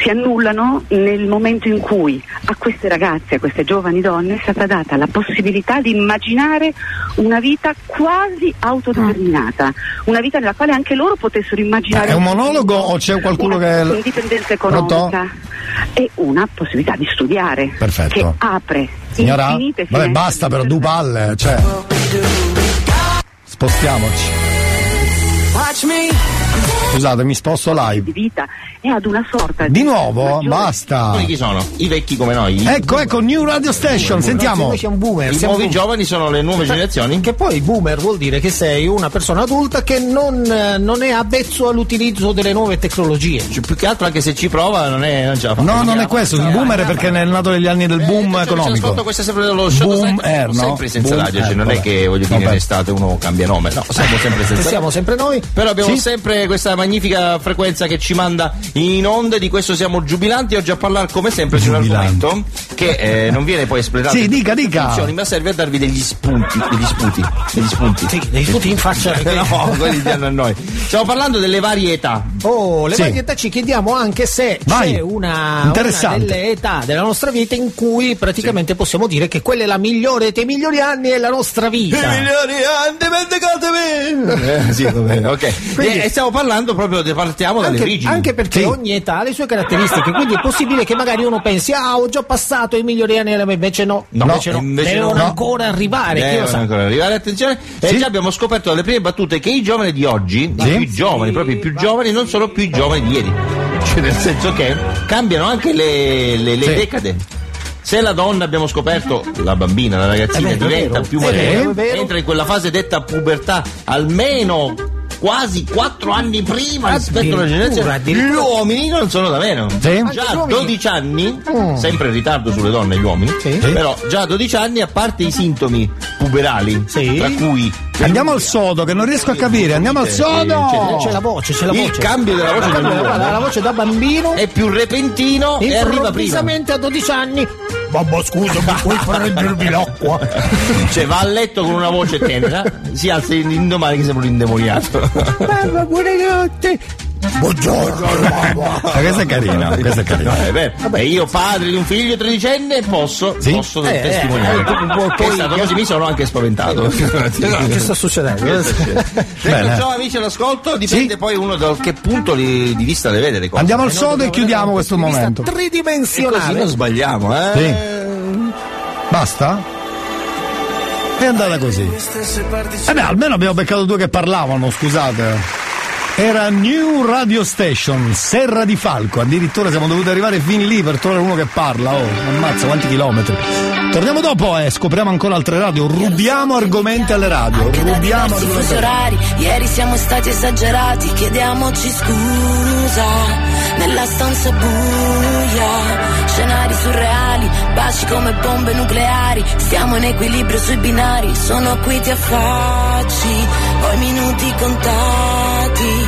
si annullano nel momento in cui a queste ragazze, a queste giovani donne è stata data la possibilità di immaginare una vita quasi autodeterminata, una vita nella quale anche loro potessero immaginare È un monologo o c'è qualcuno una che. indipendenza economica e una possibilità di studiare Perfetto. che apre Signora? Vabbè, basta però, due palle, cioè. Spostiamoci. Watch me. Scusate, mi sposto live. di vita e ad una sorta Di nuovo? Basta. Quelli chi sono? I vecchi come noi. Ecco, ecco, New Radio Station, sentiamo. È un boomer. I siamo nuovi boomer. giovani sono le nuove Cioè, generazioni. Che poi boomer vuol dire che sei una persona adulta che non, eh, non è avvezzo all'utilizzo delle nuove tecnologie. Cioè, più che altro anche se ci prova non è non ce la fa. No, non è questo, il boomer è perché è nato negli anni del boom Cioè, economico. ascolto questa sempre dello show Boom Air, no? sempre senza Boom radio, cioè non è che voglio dire in estate uno cambia nome, no, siamo sempre senza Siamo sempre noi. Però abbiamo sempre questa magnifica frequenza che ci manda in onda, di questo siamo giubilanti oggi a parlare come sempre di un argomento che eh, non viene poi espletato Sì, dica, dica. definizioni, ma serve a darvi degli spunti, degli sputi, degli spunti. Sì, degli spunti in faccia. <laughs> no, quelli danno a noi. Stiamo parlando delle varie età. Oh, le Sì. varietà ci chiediamo anche se Vai. c'è una, Interessante. una delle età della nostra vita in cui praticamente possiamo dire che quella è la migliore dei migliori anni della nostra vita. <laughs> Eh, sì, va bene, ok. Quindi- e, e stiamo parlando proprio, de- partiamo dalle origini. anche perché ogni età ha le sue caratteristiche, quindi è possibile che magari uno pensi, ah, ho già passato i migliori anni della mia, invece no, No, invece no, invece devono no. ancora arrivare, Devono ancora arrivare, attenzione. E già abbiamo scoperto dalle prime battute che i giovani di oggi, i più giovani, proprio i più giovani, non sono più i giovani di ieri. Cioè, nel senso che cambiano anche le, le- le Sì. decade. Se la donna abbiamo scoperto, la bambina, la ragazzina vero, è diventa vero. più matura, vero. entra in quella fase detta pubertà almeno quasi quattro anni prima rispetto alla generazione gli uomini non sono da meno Sì. Già a uomini. 12 anni Mm. sempre in ritardo sulle donne e gli uomini però già a 12 anni a parte i sintomi puberali tra cui Andiamo al sodo, che non riesco a capire. Andiamo al sodo. C'è, c'è la voce, c'è la il voce. cambio della voce Il cambio della- la voce da bambino è più repentino e arriva prima improvvisamente a 12 anni. Mamma scusa, ma puoi prendermi l'acqua? <laughs> cioè va a letto con una voce tenera si alza l'indomani che sembra un indemoniato Mamma buonanotte. Buongiorno mamma. Ma questa è carina, questa è carina. Eh, beh, vabbè, io padre di un figlio tredicenne posso, posso Eh, testimoniare. eh, poi- Che è stato così mi sono anche spaventato. Che sta succedendo? Detto Bene. ciò, amici all'ascolto, dipende poi uno da che punto di, di vista le vede le cose. Andiamo al no, sodo e chiudiamo questo momento. vista E Tridimensionale. così non sbagliamo, eh? Sì. Basta? È andata così. Eh beh, almeno abbiamo beccato due che parlavano, scusate. Era New Radio Station, Serra di Falco. Addirittura siamo dovuti arrivare fin lì per trovare uno che parla. Oh, ammazza, quanti chilometri. Torniamo dopo e scopriamo ancora altre radio. Rubiamo argomenti alle radio. Rubiamo argomenti. orari, ieri siamo stati esagerati, chiediamoci scusa nella stanza buia. Scenari surreali, baci come bombe nucleari, stiamo in equilibrio sui binari, sono qui ti affacci, ho i minuti contati.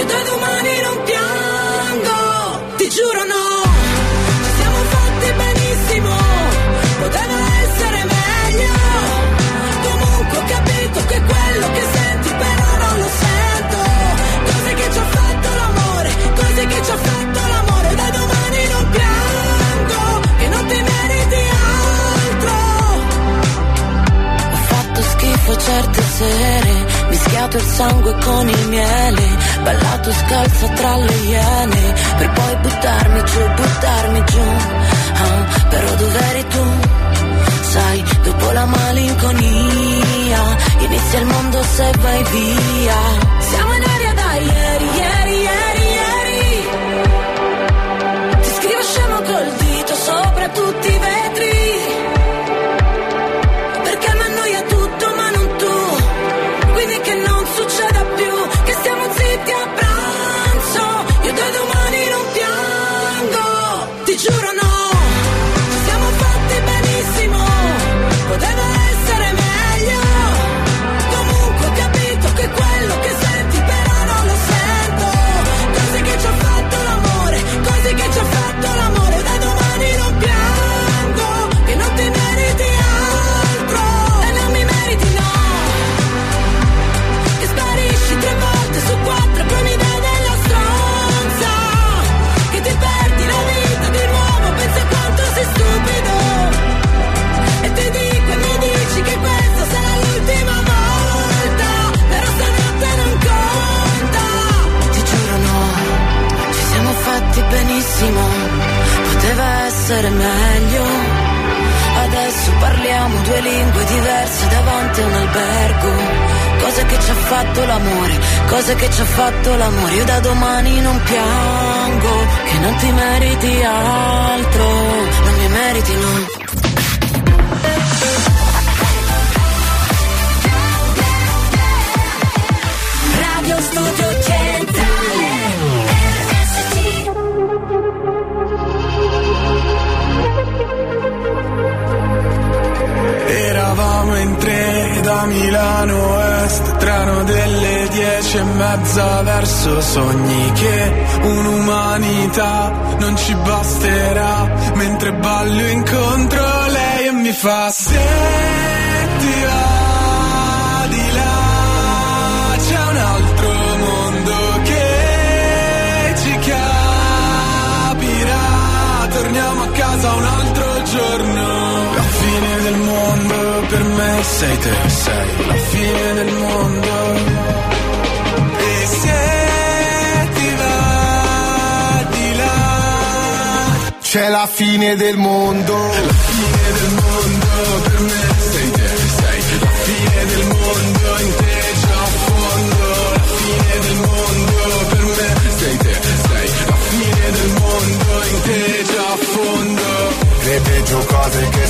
Io da domani non piango Ti giuro no. Siamo fatti benissimo Poteva essere meglio. Comunque ho capito che quello che senti però non lo sento. Cose che ci ha fatto l'amore Cose che ci ha fatto l'amore. Da domani non piango Che non ti meriti altro. Ho fatto schifo certe sere, mischiato il sangue con il miele, ballato scalzo tra le iene, per poi buttarmi giù, buttarmi giù. Ah, però dov'eri tu? Sai, dopo la malinconia, inizia il mondo se vai via. Siamo in aria da ieri, ieri, ieri, ieri. Ti scrivo scemo col dito sopra tutti i due lingue diverse davanti a un albergo. Cose che ci ha fatto l'amore, cose che ci ha fatto l'amore. Io da domani non piango, che non ti meriti altro, non mi meriti no. Da Milano Est, treno delle dieci e mezza verso sogni che un'umanità non ci basterà. Mentre ballo incontro lei e mi fa se ti va di là c'è un altro mondo che ci capirà. Torniamo a casa un altro giorno. Me sei te, sei la fine del mondo. E se ti va di là c'è la fine del mondo. La fine del mondo per me sei te, la fine del mondo in te già a fondo. La fine del mondo per me sei te, la fine del mondo in te già a fondo. E cose che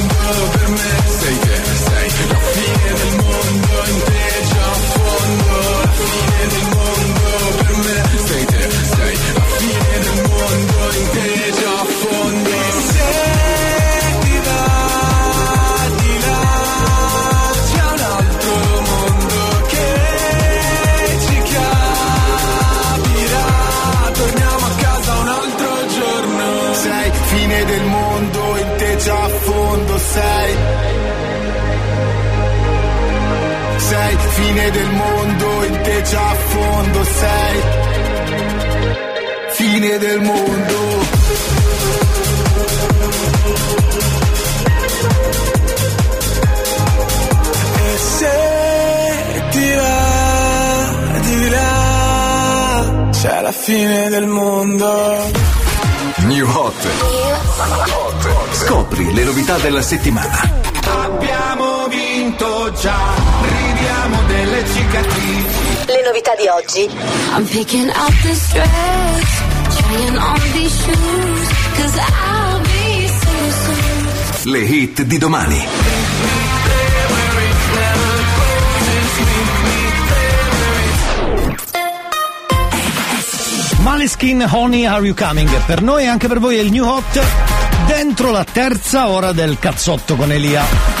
fine del mondo in te già a fondo sei. Fine del mondo. E se ti va di là c'è la fine del mondo. New Hot. Scopri le novità della settimana. Abbiamo vinto già, ridiamo delle cicatrici. Le novità di oggi. I'm picking up this dress, trying on these shoes, cause I'll be so soon. Le hit di domani. Maleskin Honey Are You Coming? Per noi e anche per voi è il new hot dentro la terza ora del cazzotto con Elia.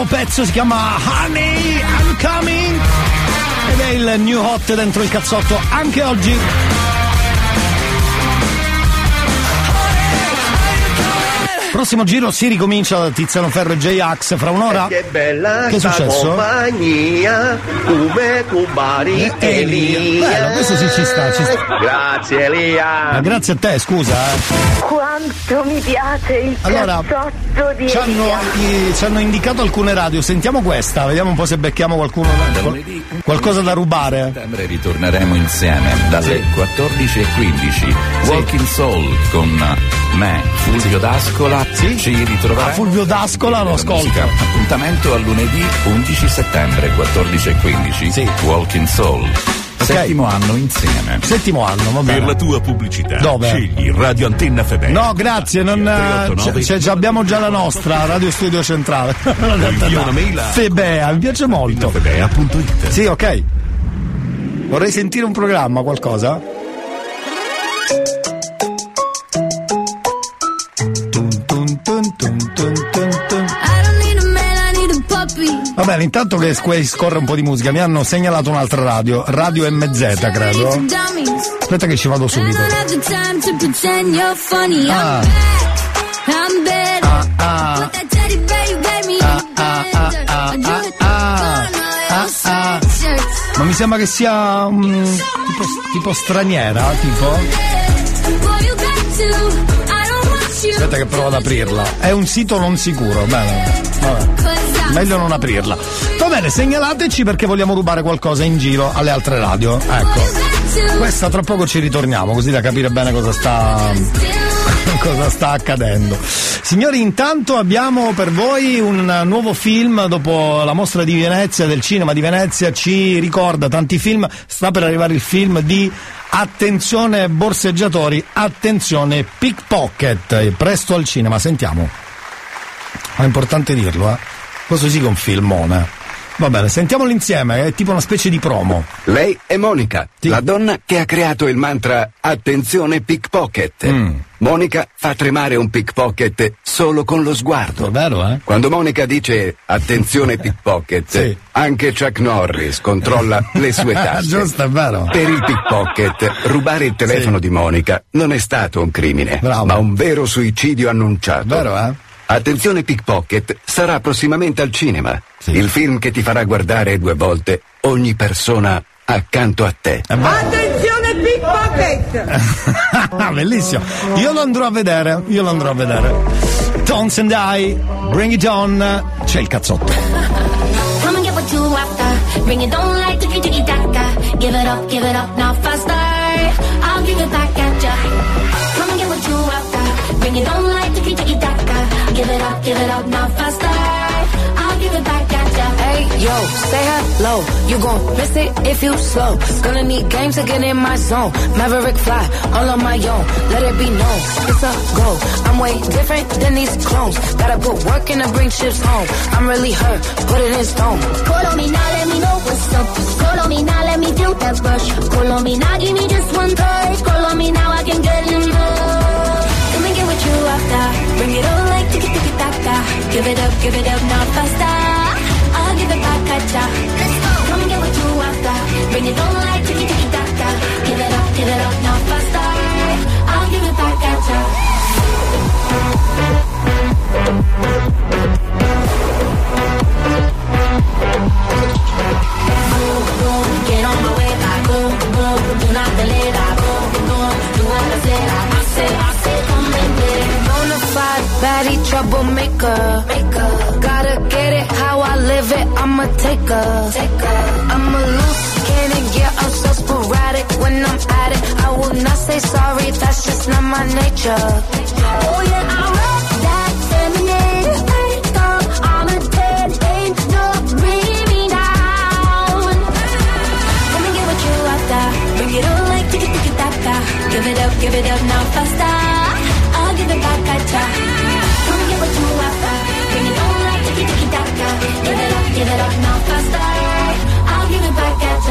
Nuovo pezzo, si chiama Honey, I'm Coming. Ed è il new hot dentro il cazzotto anche oggi. prossimo giro si ricomincia da Tiziano Ferro e J-Ax fra un'ora. Che bella Che è successo? compagnia, come cubari Eh, Elia. Bello, questo sì ci sta, ci sta. Grazie Elia. Ma grazie a te, scusa. eh. Quanto mi piace il Allora, cazzotto di Ci hanno, i- ci hanno indicato alcune radio, sentiamo questa, vediamo un po' se becchiamo qualcuno. qual- qualcosa da rubare. settembre ritorneremo insieme dalle 14.15 Walking Soul con me, Fulvio D'Ascola. Ci ritroveremo. Ah, Fulvio D'Ascola lo ascolto. Musica. appuntamento a lunedì 11 settembre 14.15 Walking Soul settimo anno insieme Settimo anno, va bene. Per la tua pubblicità Dove? scegli Radio Antenna Febe. No, grazie, non, eh, 389. c'è- c'è- abbiamo già la nostra, Radio Studio Centrale. <laughs> invia una mail a- Febea, mi piace molto. Febea.it. Sì, ok. Vorrei sentire un programma, qualcosa? Va bene, intanto che scorre un po' di musica, mi hanno segnalato un'altra radio, Radio MZ, credo. Aspetta che ci vado subito. Ah. Ah. Sweatshirts. Ma mi sembra che sia mm, tipo, tipo straniera, tipo. Aspetta che provo ad aprirla. È un sito non sicuro, bene. Meglio non aprirla. Va bene, segnalateci perché vogliamo rubare qualcosa in giro alle altre radio. Ecco. Questa tra poco ci ritorniamo, così da capire bene cosa sta. <laughs> cosa sta accadendo. Signori, intanto abbiamo per voi un nuovo film dopo la mostra di Venezia, del cinema di Venezia, ci ricorda tanti film, sta per arrivare il film di Attenzione borseggiatori, attenzione pickpocket, presto al cinema, sentiamo. Ma è importante dirlo, eh. Questo sì che è un filmone. Va bene, sentiamolo insieme, è tipo una specie di promo. Lei è Monica, la donna che ha creato il mantra Attenzione pickpocket. Mm. Monica fa tremare un pickpocket solo con lo sguardo. È vero, eh? Quando Monica dice attenzione pickpocket, <laughs> anche Chuck Norris controlla le sue <laughs> tasche. Giusto, è vero. Per il pickpocket, rubare il telefono di Monica non è stato un crimine, ma un vero suicidio annunciato. Vero, eh? Attenzione pickpocket sarà prossimamente al cinema. Il film che ti farà guardare due volte ogni persona accanto a te. Attenzione pickpocket! <laughs> Bellissimo. Io lo andrò a vedere, io lo andrò a vedere. Tones and I, Bring It On, c'è il cazzotto. Bring it on like tiki tiki taka. Give it up, give it up now faster. I'll give it back at ya. Come and get what you after. Bring it on like tiki tiki taka. Give it up, give it up now faster. I'll give it back at ya. Hey, yo, say hello. You gon' miss it if you slow. Gonna need games to get in my zone. Maverick fly, all on my own. Let it be known, it's a go. I'm way different than these clones. Gotta put work in to bring chips home. I'm really hurt, put it in stone. Call on me now, let me know what's up. Follow me now, let me feel that rush. Follow me now, give me just one touch. Call on me now, I can get Give it up, give it up now faster. I'll give it back at ya. Let's go. Come get what you after. Bring it on like tiki tiki taka. Give it up, give it up now faster. I'll give it back at ya. Troublemaker. Gotta get it how I live it. I'm a taker. I'm a loose cannon, yeah, I'm so sporadic when I'm at it. I will not say sorry, that's just not my nature. Oh yeah, I rock that feminine makeup. I'm a dead ain't no bring me down. Come and get what you after. Bring it on like tiki. Give it up, give it up now faster. I'll give it back I ya. Give it up, now faster. I'll give it back at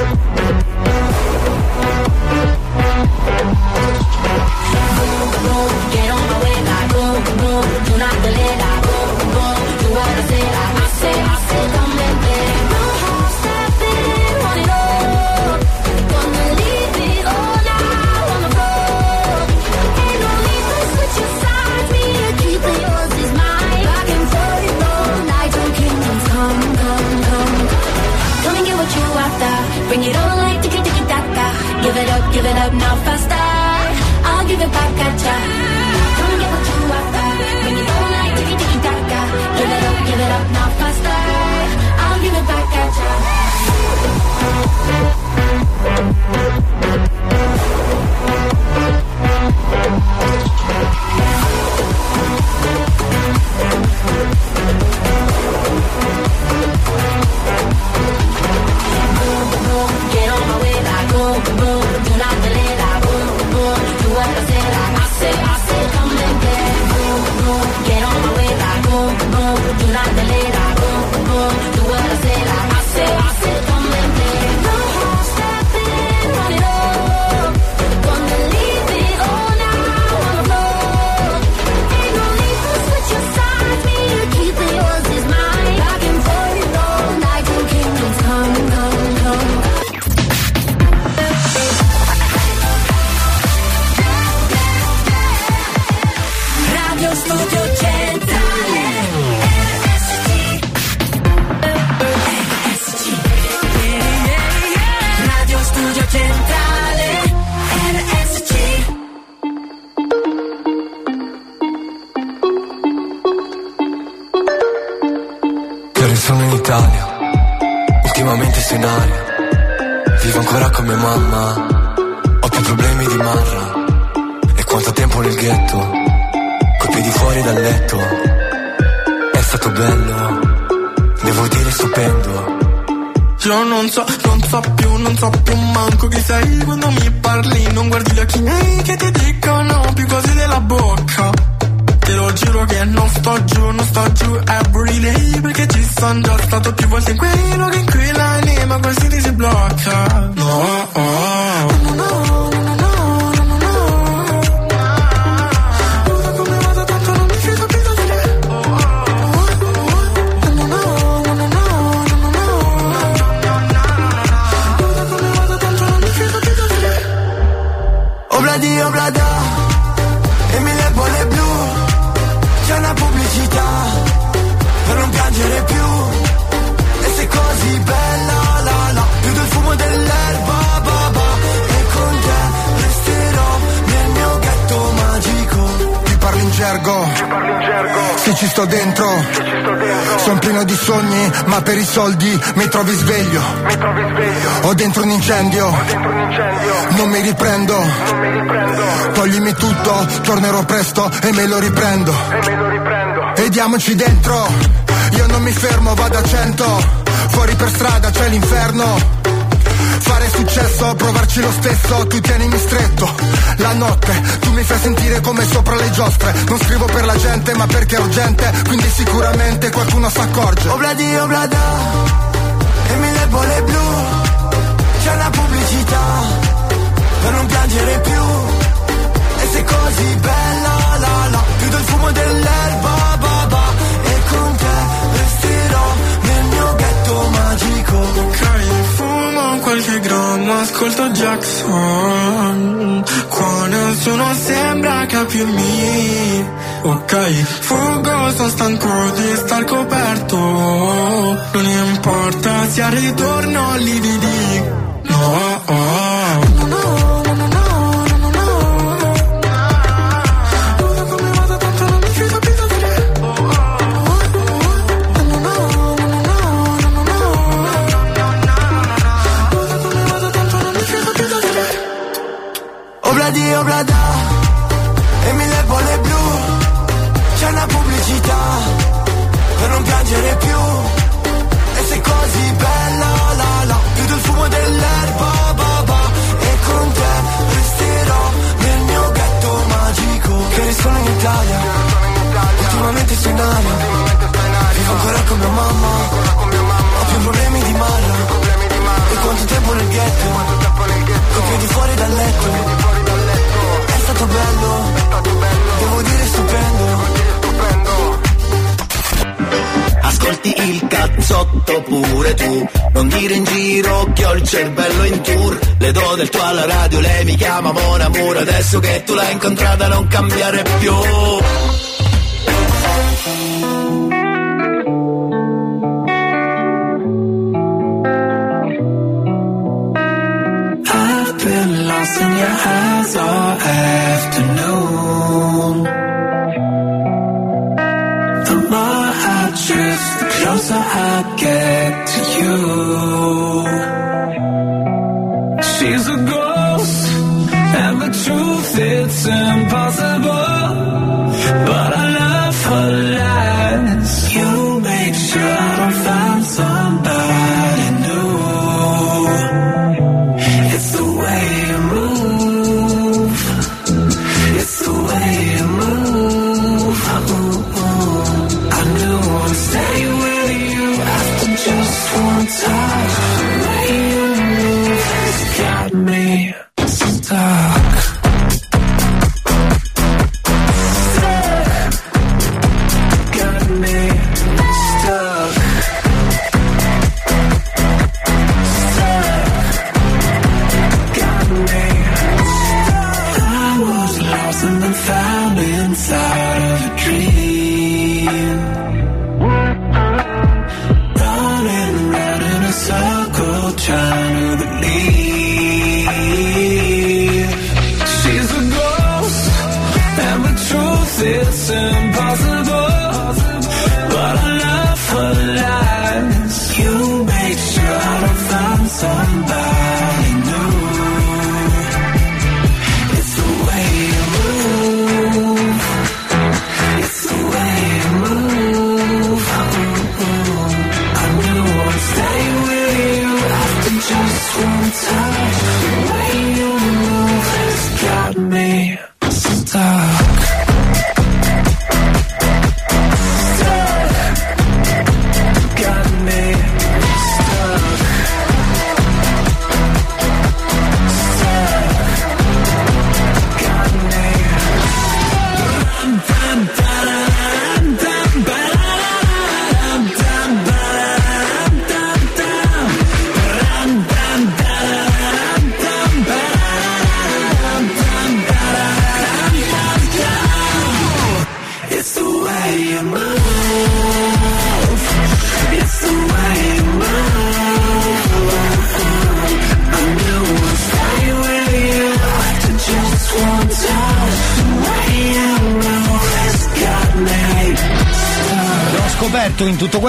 ya. I'll give it up give it up, now faster. I'm gonna back at ya. Aria. Vivo ancora con mia mamma, ho più problemi di Marra. E quanto tempo nel ghetto, coi piedi fuori dal letto. È stato bello, devo dire stupendo. Io non so, non so più, non so più manco chi sei quando mi parli Non guardi gli occhi miei che ti dicono più cose della bocca Te lo giuro che non sto giù, non sto giù every day Perché ci sono già stato più volte in quei luoghi in cui l'anima quasi ti si blocca sto dentro, sono pieno di sogni, ma per i soldi mi trovi sveglio. Ho dentro un incendio, non mi riprendo. Toglimi tutto, tornerò presto e me lo riprendo. E diamoci dentro, io non mi fermo, vado a cento. Fuori per strada c'è l'inferno. Fare successo, provarci lo stesso, tu tienimi stretto. La notte, tu mi fai sentire come sopra le giostre. Non scrivo per la gente, ma perché è urgente, quindi sicuramente qualcuno s'accorge. Obladi, oblada, e mille bolle blu. C'è una pubblicità per non piangere più. E sei così bella, la la, più del fumo dell'erba, ba ba. E con te resterò nel mio ghetto magico. Ok, fumo qualche grammo, ascolto Jackson. Qua nessuno sembra capirmi. Ok, fuggo, sono stanco di star coperto. Non importa se al ritorno lividi No, oh. Cervello in tour Le do del tuo alla radio, lei mi chiama Mon Amour Adesso che tu l'hai incontrata non cambiare più A been lost in your eyes all afternoon. The more I drift, the closer I get to you.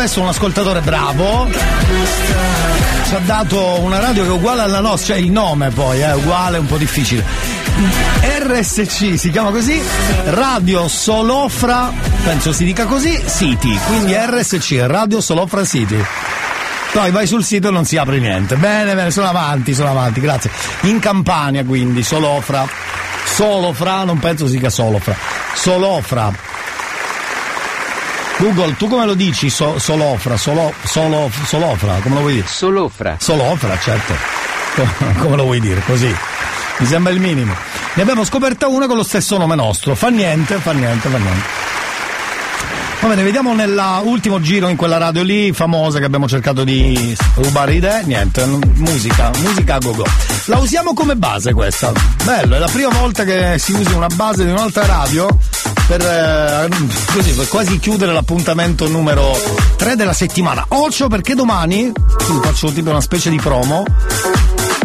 Questo un ascoltatore bravo. Ci ha dato una radio che è uguale alla nostra, cioè il nome poi è uguale, è un po' difficile. RSC si chiama così, Radio Solofra, penso si dica così, City, quindi RSC, Radio Solofra City. Poi vai sul sito e non si apre niente. Bene, bene, sono avanti, sono avanti, grazie. In Campania quindi, Solofra. Solofra, non penso si dica Solofra. Solofra. Google, tu come lo dici? So- solofra, solo, solo, Solofra, come lo vuoi dire? Solofra. Solofra, certo. <laughs> come lo vuoi dire? Così. Mi sembra il minimo. Ne abbiamo scoperta una con lo stesso nome nostro. Fa niente, fa niente, fa niente. Va bene, vediamo nell'ultimo giro in quella radio lì, famosa, che abbiamo cercato di rubare idee. Niente, musica, musica a go-go. La usiamo come base questa. Bello, è la prima volta che si usa una base di un'altra radio per, eh, così, per quasi chiudere l'appuntamento numero 3 della settimana. Occhio perché domani, faccio tipo una specie di promo,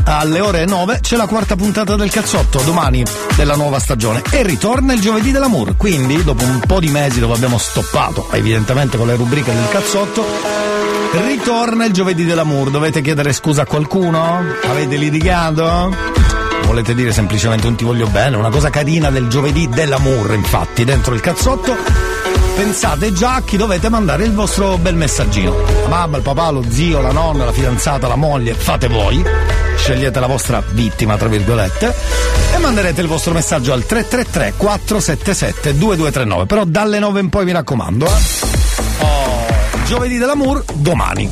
alle ore 9 c'è la quarta puntata del cazzotto, domani della nuova stagione. E ritorna il giovedì dell'amour. Quindi, dopo un po' di mesi dove abbiamo stoppato, evidentemente con le rubriche del cazzotto, ritorna il giovedì dell'amour. Dovete chiedere scusa a qualcuno? Avete litigato? Volete dire semplicemente un ti voglio bene? Una cosa carina del giovedì dell'amour, infatti, dentro il cazzotto. Pensate già a chi dovete mandare il vostro bel messaggino. La mamma, il papà, lo zio, la nonna, la fidanzata, la moglie, fate voi. Scegliete la vostra vittima, tra virgolette, e manderete il vostro messaggio al 333 477 2239. Però dalle 9 in poi mi raccomando, eh. Oh, giovedì dell'amour, domani.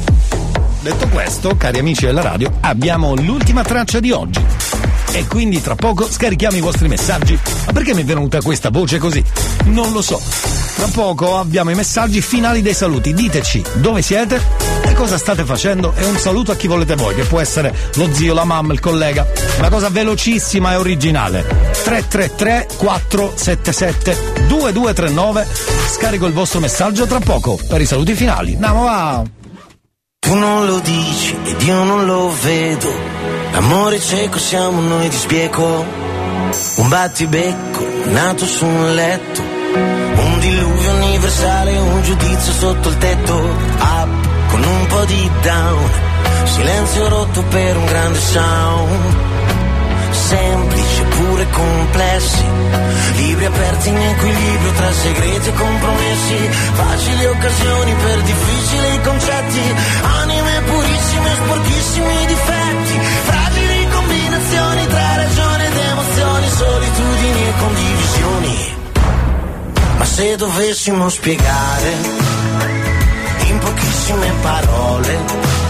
Detto questo, cari amici della radio, abbiamo l'ultima traccia di oggi. E quindi tra poco scarichiamo i vostri messaggi. Ma perché mi è venuta questa voce così? Non lo so. Tra poco abbiamo i messaggi finali dei saluti. Diteci dove siete e cosa state facendo e un saluto a chi volete voi, che può essere lo zio, la mamma, il collega. Una cosa velocissima e originale. 333 477 2239. Scarico il vostro messaggio tra poco per i saluti finali. Andiamo va! Tu non lo dici ed io non lo vedo. L'amore cieco siamo noi di spieco. Un battibecco nato su un letto. Un diluvio universale, un giudizio sotto il tetto. Up con un po' di down. Silenzio rotto per un grande sound. Semplici pure complessi. Libri aperti in equilibrio tra segreti e compromessi. Facili occasioni per difficili concetti. Anime purissime, sporchissimi difetti. Fragili combinazioni tra ragione ed emozioni. Solitudini e condivisioni. Ma se dovessimo spiegare in pochissime parole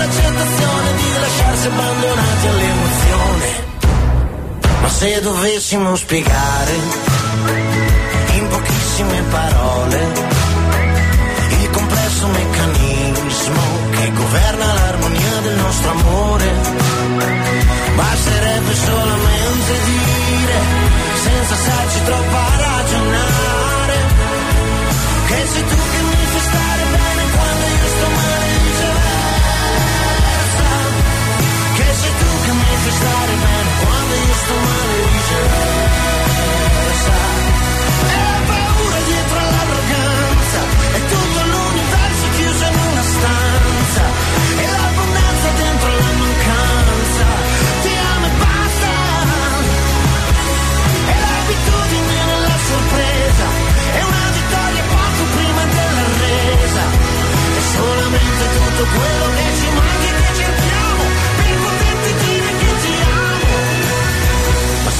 l'accettazione di lasciarsi abbandonati all'emozione. Ma se dovessimo spiegare in pochissime parole il complesso meccanismo che governa l'armonia del nostro amore, basterebbe solamente dire, senza starci troppo a ragionare, che sei tu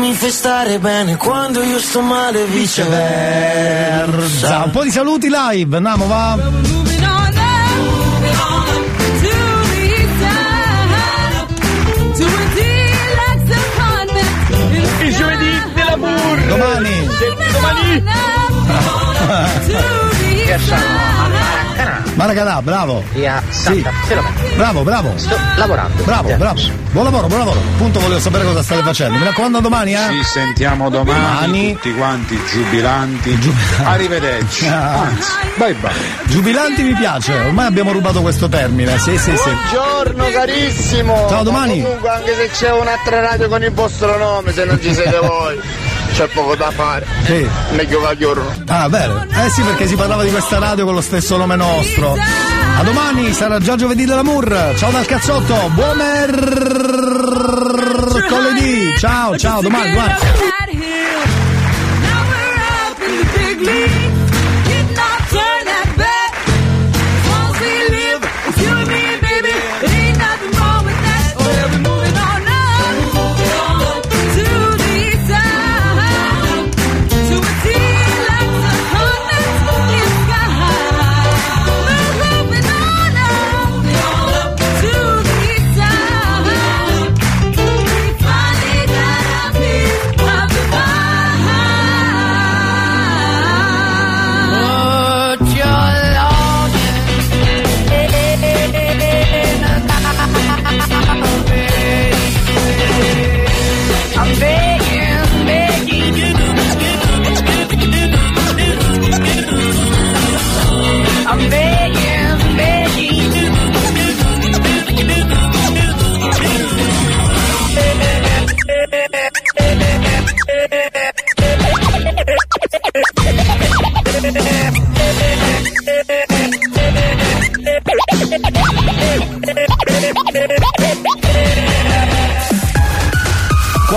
mi fai stare bene quando io sto male e viceversa. Un po' di saluti live, andiamo va. Il giovedì dell'amor Domani. Domani <laughs> Maracanà, bravo. Via Sì. Santa Filomena. Bravo, bravo. Sto lavorando. Bravo, bravo. Buon lavoro, buon lavoro. Appunto volevo sapere cosa state facendo. Mi raccomando domani, eh? Ci sentiamo domani, tutti quanti giubilanti. Arrivederci. Anzi, bye bye. Giubilanti mi piace, ormai abbiamo rubato questo termine. Sì, sì, sì. Buongiorno carissimo! Ciao, domani. Ma comunque anche se c'è un'altra radio con il vostro nome, se non ci siete voi, <laughs> c'è poco da fare. Sì. Meglio che giorno. Ah, vero? Eh sì, perché si parlava di questa radio con lo stesso nome nostro. A domani sarà già giovedì dell'amour. Ciao dal cazzotto, buon mercoledì. Ciao, ciao, domani, domani.